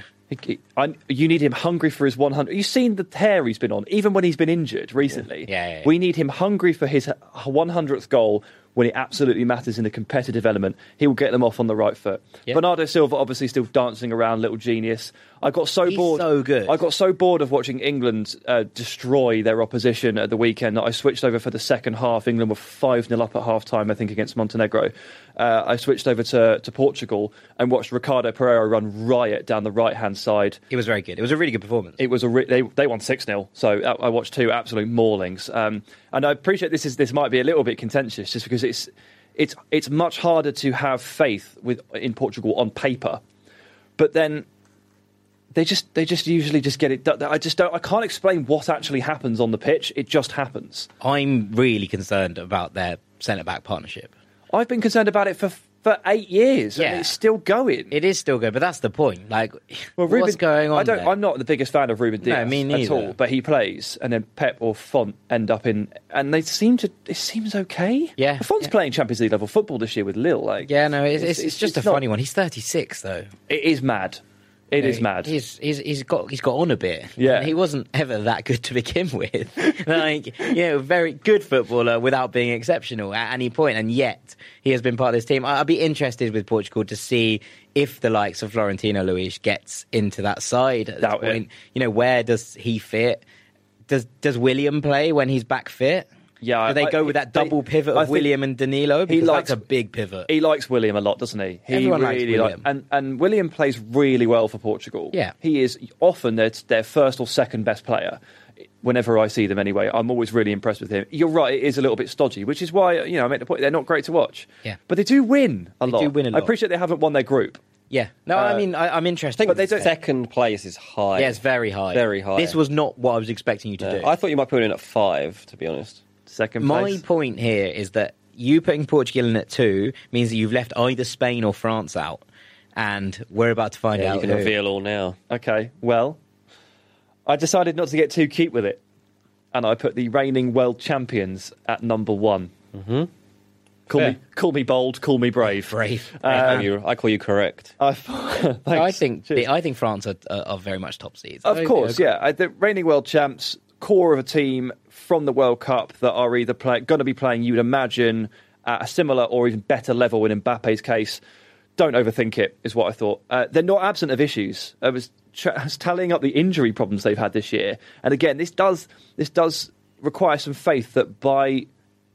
I, you need him hungry for his 100. You've seen the tear he's been on, even when he's been injured recently. Yeah, yeah, yeah. We need him hungry for his 100th goal when it absolutely matters in the competitive element. He will get them off on the right foot. Yeah. Bernardo Silva, obviously, still dancing around, little genius. I got so He's bored. so good. I got so bored of watching England uh, destroy their opposition at the weekend that I switched over for the second half. England were 5 0 up at half time, I think, against Montenegro. Uh, I switched over to, to Portugal and watched Ricardo Pereira run riot down the right hand side. It was very good. It was a really good performance. It was a re- they they won six 0 so I I watched two absolute maulings. Um, and I appreciate this is this might be a little bit contentious just because it's it's it's much harder to have faith with in Portugal on paper, but then they just they just usually just get it. done. I just don't I can't explain what actually happens on the pitch. It just happens. I'm really concerned about their centre back partnership. I've been concerned about it for for eight years Yeah. and it's still going. It is still going, but that's the point. Like, (sighs) Well, what's going on? I don't. there? I'm not the biggest fan of Ruben Dias No, me at neither. all. But he plays, and then Pepe or Fonte end up in, and they seem to. It seems okay. Yeah, Fonte's yeah. playing Champions League level football this year with Lille. Like, Yeah, no, it's, it's, it's, just a not- funny one. He's 36 though. It is mad. It is mad. He's, he's he's got he's got on a bit. Yeah. And he wasn't ever that good to begin (laughs) with. like you know, very good footballer without being exceptional at any point, and yet he has been part of this team. I'd be interested with Portugal to see if the likes of Florentino Luis gets into that side at Doubt this it. point. You know, where does he fit? Does does William play when he's back fit? Yeah, Do they I- go with that they- double pivot of think William and Danilo? he likes- that's a big pivot. He likes William a lot, doesn't he? He Everyone likes really William. and and William plays really well for Portugal. Yeah. he is often their their first or second best player. Whenever I see them, anyway, I'm always really impressed with him. You're right; it is a little bit stodgy, which is why you know I make the point they're not great to watch. Yeah. but they do win a They lot. do win a I lot. I appreciate they haven't won their group. yeah. No, I Uh, mean I, I'm interested. but they don't- Second place is high. Yeah, it's very high. Very high. This was not what I was expecting you to Yeah. do. I thought you might put it in at five, to be honest. Second My place. point here is that you putting Portugal in at two means that you've left either Spain or France out, and we're about to find Yeah, out. you can who. reveal all now. Okay, well, I decided not to get too cute with it, and I put the reigning world champions at number one. Mm-hmm. Call Fair. me, call me bold, call me brave. Brave. I, Um, call you, I call you correct. I, (laughs) I think Cheers. I think France are, are, are very much top seeds. Of course, I- yeah. The reigning world champs, core of a team from the World Cup that are either going to be playing, you'd imagine, at a similar or even better level in Mbappe's case. Don't overthink it, is what I thought. Uh, they're not absent of issues. I was, ch- I was tallying up the injury problems they've had this year, and again, this does this does require some faith that by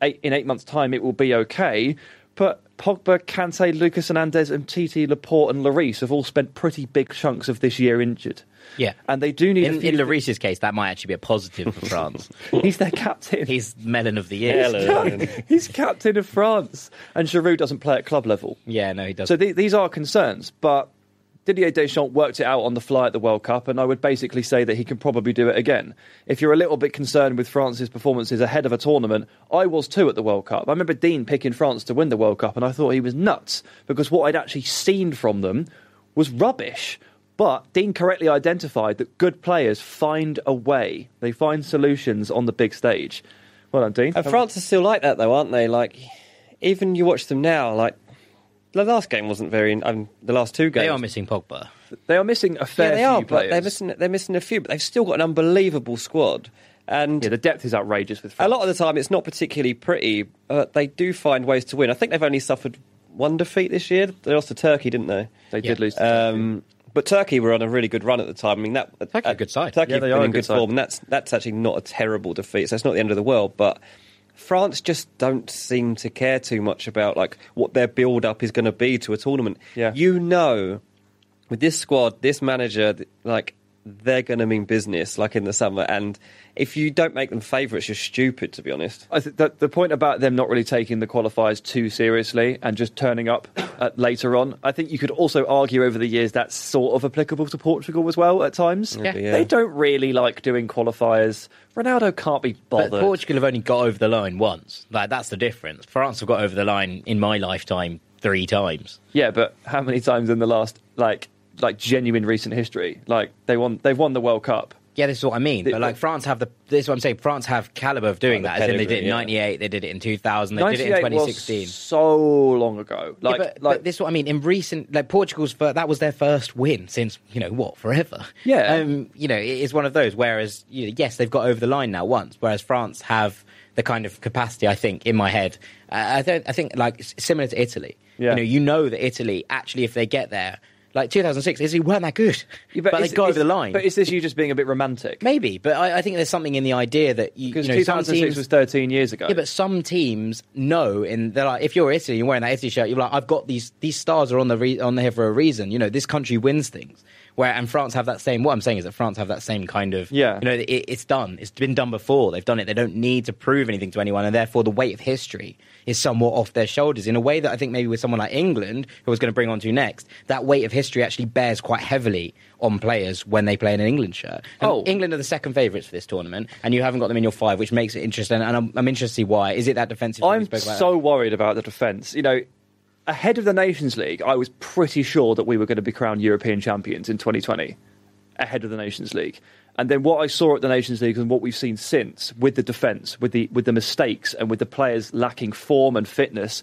eight, in eight months' time it will be okay. But Pogba, Kante, Lucas Hernandez, and Titi, Laporte, and Lloris have all spent pretty big chunks of this year injured. Yeah. and they do need. In, few in Lloris's case, that might actually be a positive for France. (laughs) He's their captain. He's melon of the year. Helen. He's captain of France, and Giroud doesn't play at club level. Yeah, no, he doesn't. So the, these are concerns, but Didier Deschamps worked it out on the fly at the World Cup, and I would basically say that he can probably do it again. If you're a little bit concerned with France's performances ahead of a tournament, I was too at the World Cup. I remember Dean picking France to win the World Cup, and I thought he was nuts because what I'd actually seen from them was rubbish. But Dean correctly identified that good players find a way; they find solutions on the big stage. Well done, Dean. And France are still like that, though, aren't they? Like, even you watch them now, like, the last game wasn't very. Um, the last two games. they are missing Pogba. They are missing a fair Yeah, they few are, but they're missing, they're missing a few, but they've still got an unbelievable squad. And Yeah, the depth is outrageous with a lot of the time, it's not particularly pretty, but they do find ways to win. I think they've only suffered one defeat this year. They lost to Turkey, didn't they? They Yeah. did lose. to Um, but Turkey were on a really good run at the time. I mean, that Turkey are a uh, good side. Turkey Yeah, they are been in good good side. form, and that's that's actually not a terrible defeat. So it's not the end of the world. But France just don't seem to care too much about like what their build up is going to be to a tournament. Yeah. you know, with this squad, this manager, like they're going to mean business, like in the summer. And if you don't make them favourites, you're stupid, to be honest. I think that the point about them not really taking the qualifiers too seriously and just turning up uh, later on, I think you could also argue over the years that's sort of applicable to Portugal as well at times. Yeah. Yeah. They don't really like doing qualifiers. Ronaldo can't be But bothered. Portugal have only got over the line once. Like that's the difference. France have got over the line in my lifetime three times. yeah, but how many times in the last like like genuine recent history? Like they won, they've won the World Cup. Yeah, this is what I mean. But like France have the this is what I'm saying. France have caliber of doing Like that. the As in they did it in pedigree, yeah. '98, they did it in 2000, they did it in 98 was 2016. so long ago. Like, yeah, but, like but this is what I mean. In recent, like Portugal's, fir- that was their first win since you know what, forever. Yeah. um, you know, it is one of those. Whereas, you know, yes, they've got over the line now once. Whereas France have the kind of capacity, I think, in my head. Uh, I don't. I think like s- similar to Italy. Yeah. You know, you know that Italy actually, if they get there, like 2006, is Italy weren't that good, Yeah, but, they is- got over the line. But is this you just being a bit romantic? Maybe, but I, I think there's something in the idea that you, Because you know, some 2006 teams, was 13 years ago. yeah, but some teams know, and they're like, if you're Italy, you're wearing that Italy shirt, you're like, I've got these these stars are on the re- on there for a reason. You know, this country wins things. Where and France have that same. What I'm saying is that France have that same kind of. Yeah. You know, it, it's done. It's been done before. They've done it. They don't need to prove anything to anyone, and therefore the weight of history is somewhat off their shoulders in a way that I think maybe with someone like England, who I was going to bring on to next, that weight of history actually bears quite heavily on players when they play in an England shirt. And Oh. England are the second favourites for this tournament, and you haven't got them in your five, which makes it interesting. And I'm, I'm interested to see why. Is it that defensive? I'm spoke about? so worried about the defence. You know, ahead of the Nations League, I was pretty sure that we were going to be crowned European champions in 2020, ahead of the Nations League. And then what I saw at the Nations League and what we've seen since with the defence, with the with the mistakes and with the players lacking form and fitness,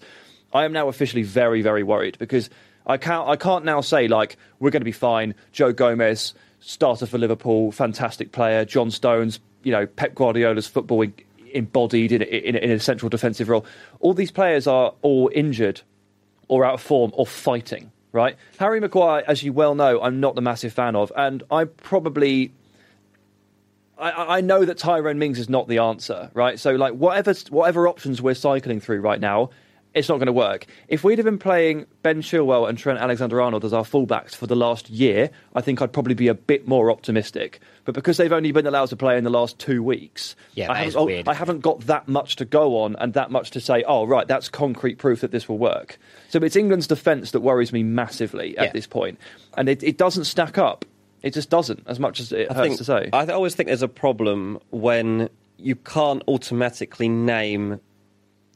I am now officially very very worried because I can't I can't now say like we're going to be fine. Joe Gomez, starter for Liverpool, fantastic player. John Stones, you know Pep Guardiola's football embodied in, in, in a central defensive role. All these players are all injured or out of form or fighting, right? Harry Maguire, as you well know, I'm not the massive fan of, and I probably. I, I know that Tyrone Mings is not the answer, right? So, like, whatever whatever options we're cycling through right now, it's not going to work. If we'd have been playing Ben Chilwell and Trent Alexander-Arnold as our fullbacks for the last year, I think I'd probably be a bit more optimistic. But because they've only been allowed to play in the last two weeks, Yeah, I, haven't, oh, weird. I haven't got that much to go on and that much to say. Oh, right, that's concrete proof that this will work. So it's England's defence that worries me massively at Yeah. this point. point, and it, it doesn't stack up. It just doesn't, as much as it I hurts think to say. I always think there's a problem when you can't automatically name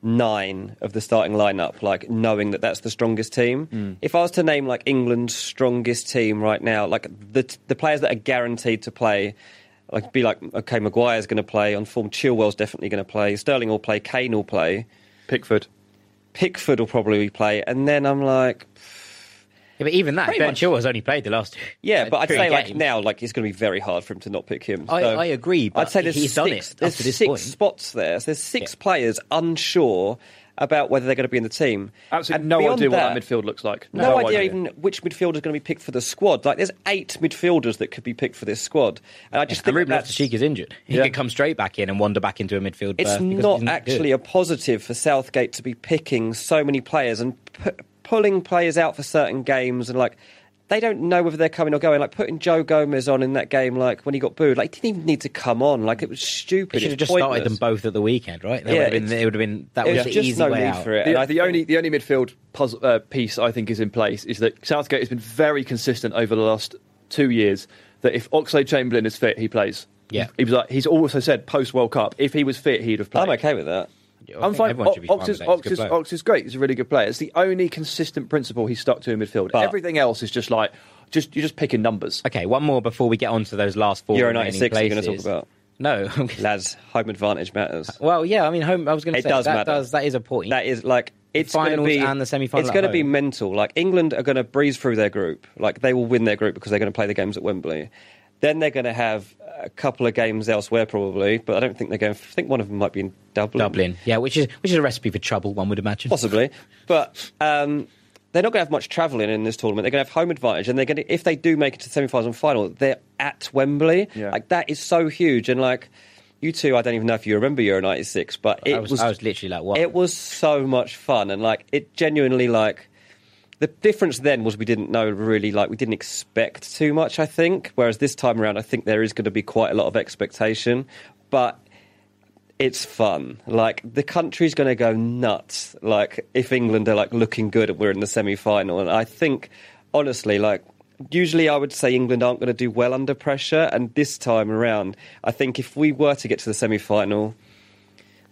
nine of the starting lineup, like knowing that that's the strongest team. Hmm. If I was to name like England's strongest team right now, like the the players that are guaranteed to play. Like be like okay, Maguire's going to play on form. Chilwell's definitely going to play. Sterling will play. Kane will play. Pickford. Pickford will probably play. And then I'm like, Yeah, but even that, Pretty Ben much. Chilwell's only played the last two. (laughs) Yeah, but I'd three say like games. now, like it's going to be very hard for him to not pick him. I- So I agree, but I'd say there's he's six, done it up There's to this six point. spots there. So there's six Yeah. players unsure about whether they're going to be in the team. Absolutely And no beyond idea what that, that midfield looks like. No, idea, even which midfielder is going to be picked for the squad. Like there's eight midfielders that could be picked for this squad, and I just And think Ruben that's Loftus-Cheek is injured. He Yeah. could come straight back in and wander back into a midfield. it's berth because not he's actually good. a positive for Southgate to be picking so many players and pu- pulling players out for certain games and like they don't know whether they're coming or going. Like putting Joe Gomez on in that game, like when he got booed, like he didn't even need to come on. Like it was stupid. They should have It's just started them both at the weekend, right? That Yeah, would have been. It would have been. That There's was the just easy no way need out. for it. The, And I the think- only the only midfield puzzle, uh, piece I think is in place is that Southgate has been very consistent over the last two years that if Oxlade Chamberlain is fit, he plays. Yeah. he was like he's also said post World Cup if he was fit, he'd have played. I'm okay with that. I I'm fine. be fine Ox, is, that. He's a Ox, is. Ox is great. He's a really good player. It's the only consistent principle he's stuck to in midfield. But- Everything else is just like just you're just picking numbers. Okay, one more before we get on to those last four. Euro remaining 96 you're gonna talk about? No. (laughs) Lads, home advantage matters. well, yeah. I mean, home. I was going to say does that matter. does. That is a point. That is like it's going to finals be and the semi-final It's going to be mental. Like England are going to breeze through their group. Like they will win their group because they're going to play the games at Wembley. Then they're going to have a couple of games elsewhere probably, but I don't think they're going. I think one of them might be in Dublin. Dublin. Yeah, which is which is a recipe for trouble. One would imagine. possibly. But um, they're not going to have much travelling in this tournament. They're going to have home advantage, and they're going to if they do make it to the semi-finals and final, they're at Wembley. Yeah. Like that is so huge, and like you two, I don't even know if you remember Euro '96, but it I was, I was literally like, what? it was so much fun, and like it genuinely like. The difference then was we didn't know really, like we didn't expect too much. I think, whereas this time around, I think there is going to be quite a lot of expectation, but it's fun. Like the country's going to go nuts. Like if England are like looking good and we're in the semi-final, and I think honestly, like usually I would say England aren't going to do well under pressure, and this time around, I think if we were to get to the semi-final,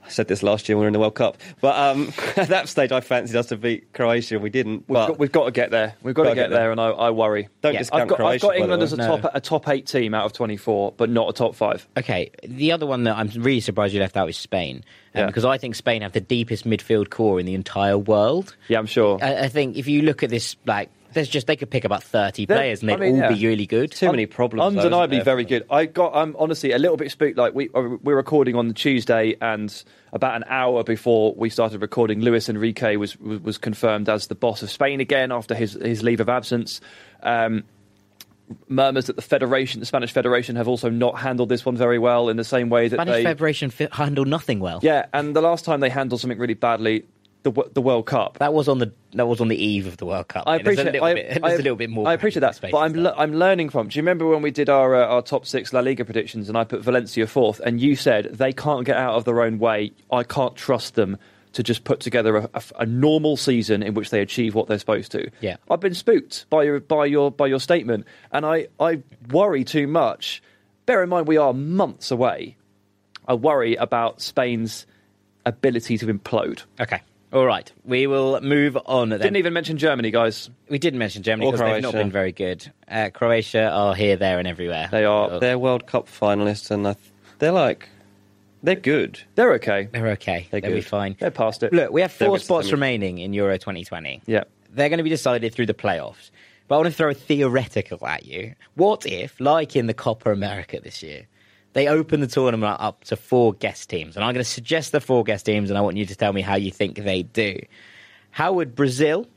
I said this last year when we were in the World Cup, but um, (laughs) at that stage I fancied us to beat Croatia we didn't. We've, got, we've got to get there. We've got to Gotta get, get there. there, and I, I worry. don't Yeah, discount I've got, Croatia. I've got England as a No. top a top eight team out of twenty four, but not a top five. Okay, the other one that I'm really surprised you left out is Spain, um, Yeah. because I think Spain have the deepest midfield core in the entire world. Yeah, I'm sure. I, I think if you look at this, like, there's just they could pick about 30 They're- players and they'd mean, all yeah. be really good. Too many problems. Undeniably there? very good. I got. I'm honestly a little bit spooked. Like we uh, we're recording on the Tuesday, and about an hour before we started recording, Luis Enrique was was, was confirmed as the boss of Spain again after his his leave of absence. Um, murmurs that the federation, the Spanish Federation, have also not handled this one very well in the same way that Spanish they. Federation fi- handled nothing well. yeah, and the last time they handled something really badly, the the World Cup. That was on the that was on the eve of the World Cup. I There's appreciate. a little I, bit. I, There's little bit more. I appreciate that, space but I'm le- I'm learning from. Do you remember when we did our uh, our top six La Liga predictions and I put Valencia fourth, and you said they can't get out of their own way. I can't trust them to just put together a, a- a normal season in which they achieve what they're supposed to. Yeah. I've been spooked by your by your by your statement, and I I worry too much. Bear in mind we are months away. I worry about Spain's ability to implode. Okay. All right. We will move on. Then. Didn't even mention Germany, guys. we didn't mention Germany Or because they've not been very good. Uh, Croatia are here, there, and everywhere. They are. They're World Cup finalists, and they're like they're good. They're okay. They're okay. They're They'll be fine. They're past it. Look, we have four spots remaining in Euro 2020. Yeah. They're going to be decided through the playoffs. But I want to throw a theoretical at you. What if, like in the Copa America this year, they open the tournament up to four guest teams? And I'm going to suggest the four guest teams, and I want you to tell me how you think they do. How would Brazil,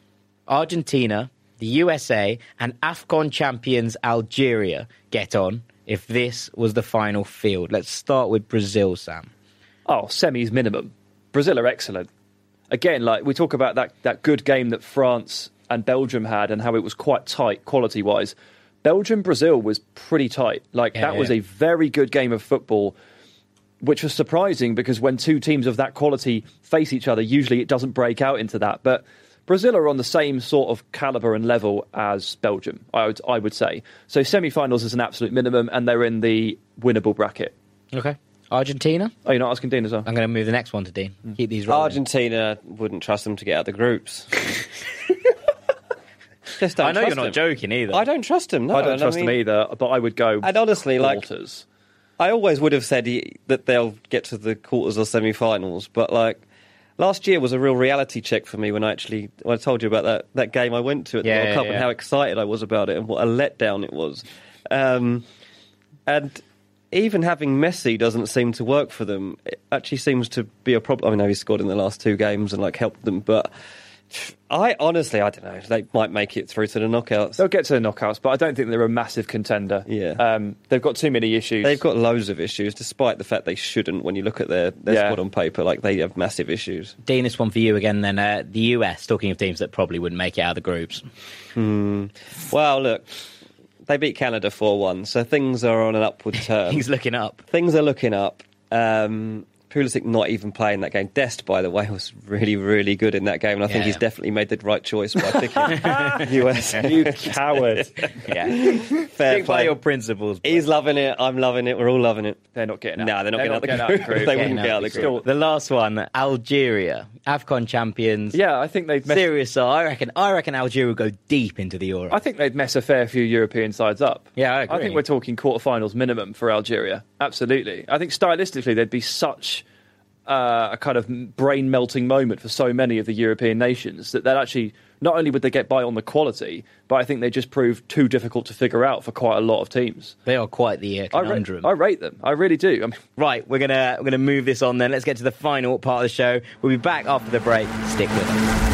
Argentina, the USA, and AFCON champions Algeria get on if this was the final field? Let's start with Brazil, Sam. Oh, semis minimum. Brazil are excellent. Again, like we talk about that, that good game that France and Belgium had and how it was quite tight quality wise. Belgium Brazil was pretty tight. Like Yeah, that was a very good game of football, which was surprising because when two teams of that quality face each other, usually it doesn't break out into that. But Brazil are on the same sort of caliber and level as Belgium, I would, I would say. So semi-finals is an absolute minimum, and they're in the winnable bracket. Okay. Argentina? Oh, you're not asking Dean as well? I'm going to move the next one to Dean. Keep these rolling. Argentina wouldn't trust them to get out of the groups. (laughs) Just don't I know you're not them. joking either. I don't trust him. No, I don't trust mean, them either, but I would go. And honestly, like quarters. I always would have said he, that they'll get to the quarters or semi-finals, but like last year was a real reality check for me when I actually when I told you about that that game I went to at Yeah, the World yeah, Cup yeah. and how excited I was about it and what a letdown it was. Um, and even having Messi doesn't seem to work for them. It actually seems to be a problem. I know he scored in the last two games and like helped them, but I honestly I don't know. They might make it through to the knockouts. They'll get to the knockouts, but I don't think they're a massive contender. Yeah. um, they've got too many issues. They've got loads of issues, despite the fact they shouldn't. When you look at their, their Yeah. squad on paper, like they have massive issues. Dean, this one for you again. Then uh, the US. Talking of teams that probably wouldn't make it out of the groups. Well, look, they beat Canada four one, so things are on an upward (laughs) turn. He's looking up. things are looking up. Um, Pulisic not even playing that game. Dest, by the way, was really, really good in that game, and I think he's definitely made the right choice by picking (laughs) US. (laughs) you coward. Yeah. (laughs) Fair Stick by play. your principles. but- He's loving it. I'm loving it. We're all loving it. They're not getting out. No, they're not getting out the getting group. out the group. They Yeah, wouldn't no, get out of the still- group. The last one, Algeria, Afcon champions. Yeah, I think they've messed, Serious. I reckon. I reckon Algeria will go deep into the Euro. I think they'd mess a fair few European sides up. Yeah, I agree. think we're talking quarterfinals minimum for Algeria. Absolutely. I think stylistically they'd be such uh, a kind of brain melting moment for so many of the European nations that they'd actually not only would they get by on the quality, but I think they just proved too difficult to figure out for quite a lot of teams. they are quite the uh, I conundrum. I rate them. I really do. I mean, Right, we're gonna we're gonna move this on then. Let's get to the final part of the show. We'll be back after the break. Stick with us.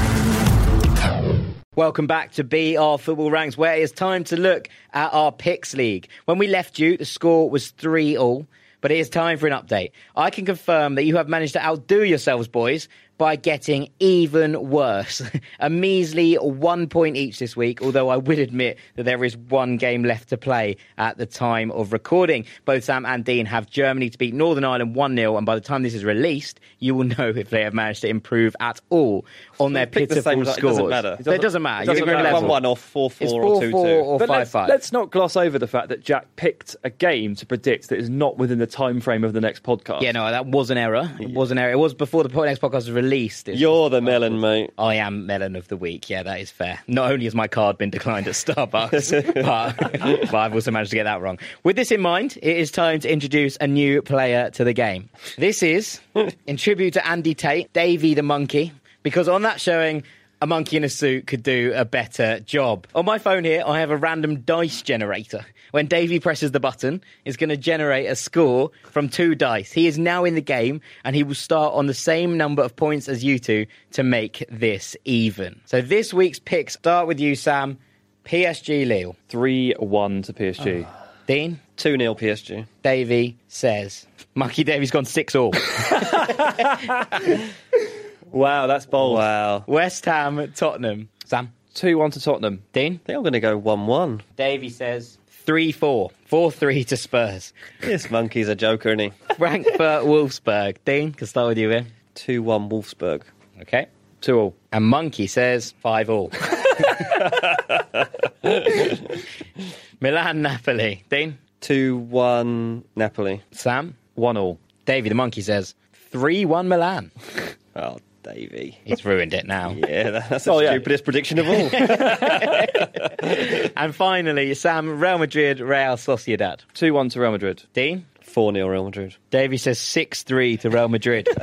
Welcome back to BR Football Ranks, where it's time to look at our picks league. When we left you, the score was three all, but it is time for an update. I can confirm that you have managed to outdo yourselves, boys, by getting even worse. (laughs) a measly one point each this week, although I will admit that there is one game left to play at the time of recording. Both Sam and Dean have Germany to beat Northern Ireland 1 0, and by the time this is released, you will (laughs) know if they have managed to improve at all on their Pick the pitiful same it scores. doesn't matter. It It doesn't matter. it doesn't matter. level. One one or four It's four 4 or two 4 two. or But 5 let's, 5. let's not gloss over the fact that Jack picked a game to predict that is not within the time frame of the next podcast. Yeah, no, that was an error. It was an error. It was before the po- next podcast was released. It's You're the melon, mate. I am melon of the week. Yeah, that is fair. Not only has my card been declined at Starbucks, (laughs) but, but I've also managed to get that wrong. With this in mind, it is time to introduce a new player to the game. This is, in tribute to Andy Tate, Davey the Monkey, because on that showing, a monkey in a suit could do a better job. On my phone here, I have a random dice generator. When Davey presses the button, it's going to generate a score from two dice. He is now in the game, and he will start on the same number of points as you two to make this even. So this week's picks start with you, Sam. PSG Lille. 3 1 to PSG. (sighs) Dean, 2 0 PSG. Davey says. Monkey Davey's gone 6 all. (laughs) (laughs) Wow, that's bold. Wow. West Ham, Tottenham. Sam. 2 1 to Tottenham. Dean. I think I'm going to go 1 1. Davey says 3 4. 4 3 to Spurs. This monkey's a joker, isn't he? Frankfurt, (laughs) Wolfsburg. Dean, can start with you here. 2 1 Wolfsburg. Okay. 2 all. And Monkey says 5 all. (laughs) Milan, Napoli. Dean. 2 1 Napoli. Sam. 1 all. Davey, the Monkey says 3 1 Milan. Oh, Davey. He's ruined it now. (laughs) Yeah, that's the Oh, yeah. stupidest prediction of all. (laughs) (laughs) And finally, Sam, Real Madrid, Real Sociedad. 2 1 to Real Madrid. Dean. 4 0 Real Madrid. Davey says 6 3 to Real Madrid. (laughs)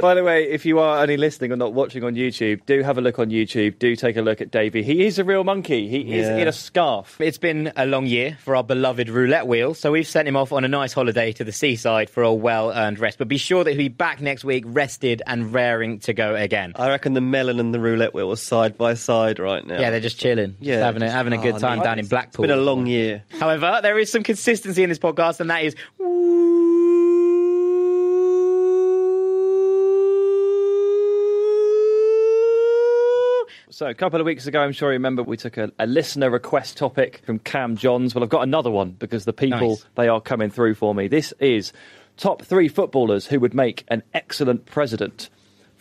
By the way, if you are only listening or not watching on YouTube, do have a look on YouTube. Do take a look at Davey. He is a real monkey. He is Yeah. in a scarf. It's been a long year for our beloved roulette wheel, so we've sent him off on a nice holiday to the seaside for a well earned rest. But be sure that he'll be back next week, rested and raring to go again. I reckon the melon and the roulette wheel are side by side right now. Yeah, they're just chilling, Yeah, just having a, having a good oh, time no, down in Blackpool. It's been a long year. However, there is some consistency in this podcast, and that is. So, a couple of weeks ago, I'm sure you remember, we took a, a listener request topic from Cam Johns. Well, I've got another one because the people, Nice. they are coming through for me. This is top three footballers who would make an excellent president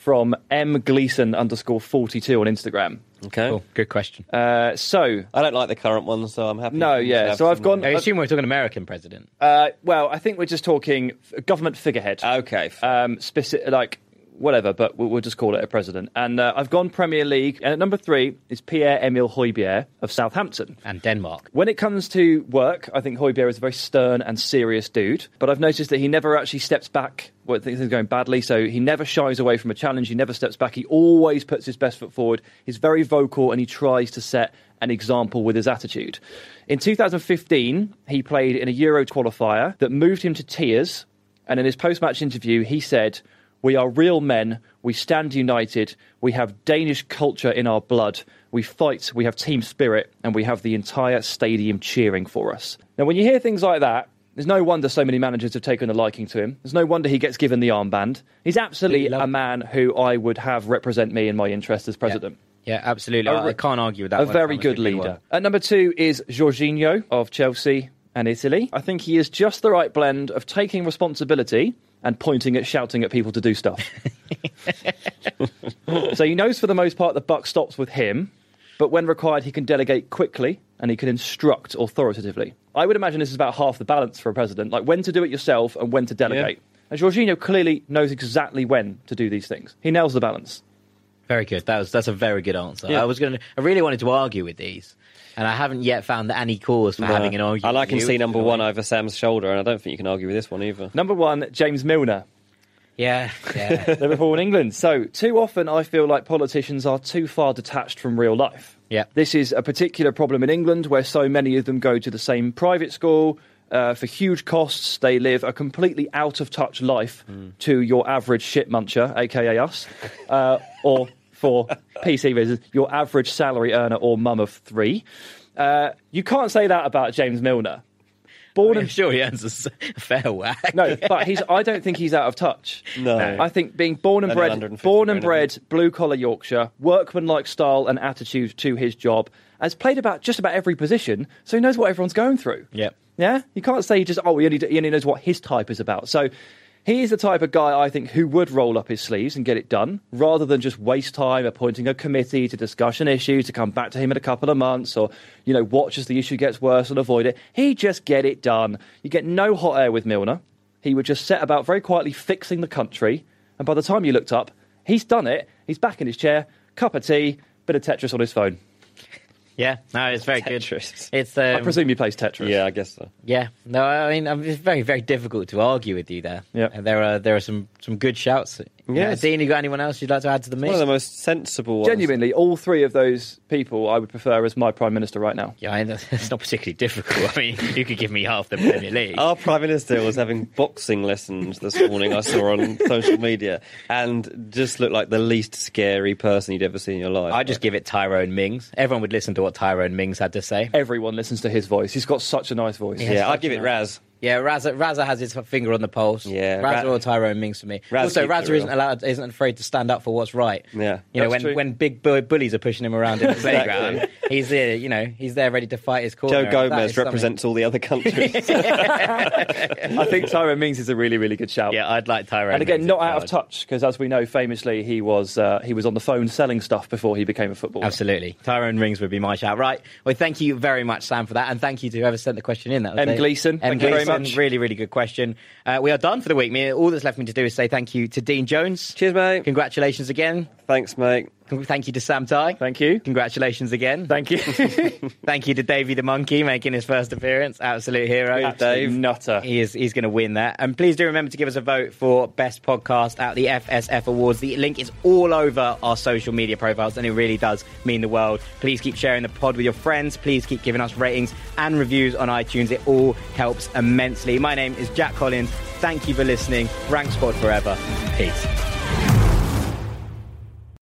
from M Gleason underscore 42 on Instagram. Okay. Cool, good question. Uh, so, I don't like the current one, so I'm happy. No, to yeah, so I've gone- I assume we're talking American president. uh, well, I think we're just talking government figurehead. Okay. um, specific, like whatever, but we'll, we'll just call it a president. And uh, I've gone Premier League, and at number three is Pierre Emile Højbjerg of Southampton. And Denmark. When it comes to work, I think Højbjerg is a very stern and serious dude. But I've noticed that he never actually steps back when things are going badly. So he never shies away from a challenge. He never steps back. He always puts his best foot forward. He's very vocal and he tries to set an example with his attitude. In 2015, he played in a Euro qualifier that moved him to tears. And in his post match interview, he said, We are real men. We stand united. We have Danish culture in our blood. We fight. We have team spirit. And we have the entire stadium cheering for us. Now, when you hear things like that, there's no wonder so many managers have taken a liking to him. There's no wonder he gets given the armband. He's absolutely a man who I would have represent me in my interest as president. Yeah, absolutely. A I, can't argue with that. A one. very good leader. At number two is Jorginho of Chelsea and Italy. I think he is just the right blend of taking responsibility and pointing at shouting at people to do stuff. (laughs) so he knows for the most part the buck stops with him, but when required, he can delegate quickly and he can instruct authoritatively. I would imagine this is about half the balance for a president, like when to do it yourself and when to delegate. And Jorginho clearly knows exactly when to do these things. He nails the balance. Very good. That was that's a very good answer. Yeah. I was going to. I really wanted to argue with these, and I haven't yet found any cause for having an argument. And I can with see number one annoying. over Sam's shoulder, and I don't think you can argue with this one either. Number one, James Milner. Yeah, yeah, (laughs) Liverpool and England. So, too often I feel like politicians are too far detached from real life. Yeah. This is a particular problem in England where so many of them go to the same private school. Uh, for huge costs, they live a completely out of touch life to your average shit muncher, aka us, uh, or for PC reasons, your average salary earner or mum of three. Uh, you can't say that about James Milner. Born I'm and sure he earns a fair whack. no, but he's. I don't think he's out of touch. No. I think being born and bred, born and bred, blue collar Yorkshire, workman-like style and attitude to his job, has played about just about every position, so he knows what everyone's going through. Yep. Yeah, you can't say he just oh he only, he only knows what his type is about. So he is the type of guy I think who would roll up his sleeves and get it done, rather than just waste time appointing a committee to discuss an issue to come back to him in a couple of months, or you know watch as the issue gets worse and avoid it. He'd just get it done. You get no hot air with Milner. He would just set about very quietly fixing the country, and by the time you looked up, he's done it. He's back in his chair, cup of tea, bit of Tetris on his phone. Yeah, no, it's very Tetris. good. It's um, I presume he plays Tetris. Yeah, I guess so. Yeah, no, I mean it's very, very difficult to argue with you there. Yeah. And there are there are some some good shouts. Yeah, Yes. Dean, you got anyone else you'd like to add to the mix? One of the most sensible ones. Genuinely, all three of those people I would prefer as my prime minister right now. Yeah, I mean, (laughs) it's not particularly difficult. I mean, you could give me half the Premier (laughs) League. Our Prime Minister was having (laughs) boxing lessons this morning, I saw on social media, and just looked like the least scary person you'd ever seen in your life. I just give it Tyrone Mings. Everyone would listen to what Tyrone Mings had to say. Everyone listens to his voice. He's got such a nice voice. Yeah, I'd give it Raz. Yeah, Raza, Raza has his finger on the pulse. Yeah, Raza Ra- or Tyrone Mings for me. Raz also, Raza isn't allowed, isn't afraid to stand up for what's right. Yeah. you know when true. when big bu- bullies are pushing him around in the playground, he's there. You know, he's there ready to fight his corner. Joe That is Gomez something. represents all the other countries. (laughs) I think Tyrone Mings is a really, really good shout. Yeah, I'd like Tyrone. and again, Mings not in out of touch because, as we know, famously he was uh, he was on the phone selling stuff before he became a footballer. Absolutely. Tyrone Rings would be my shout. Right. Well, thank you very much, Sam, for that. And thank you to whoever sent the question in. That was M. Dave. Gleeson, M. thank very much. Really, really good question. Uh, we are done for the week. Me, all that's left for me to do is say thank you to Dean Jones. Cheers, mate. Congratulations again. Thanks, mate. Con- Thank you to Sam Tighe. Thank you. Congratulations again. Thank you. (laughs) (laughs) Thank you to Davey the Monkey making his first appearance. Absolute hero. Good, Dave. Nutter. He is he's going to win that. And please do remember to give us a vote for best podcast at the FSF Awards. The link is all over our social media profiles, and it really does mean the world. Please keep sharing the pod with your friends. Please keep giving us ratings and reviews on iTunes. It all helps immensely. My name is Jack Collins. Thank you for listening. Rank Squad forever. Peace.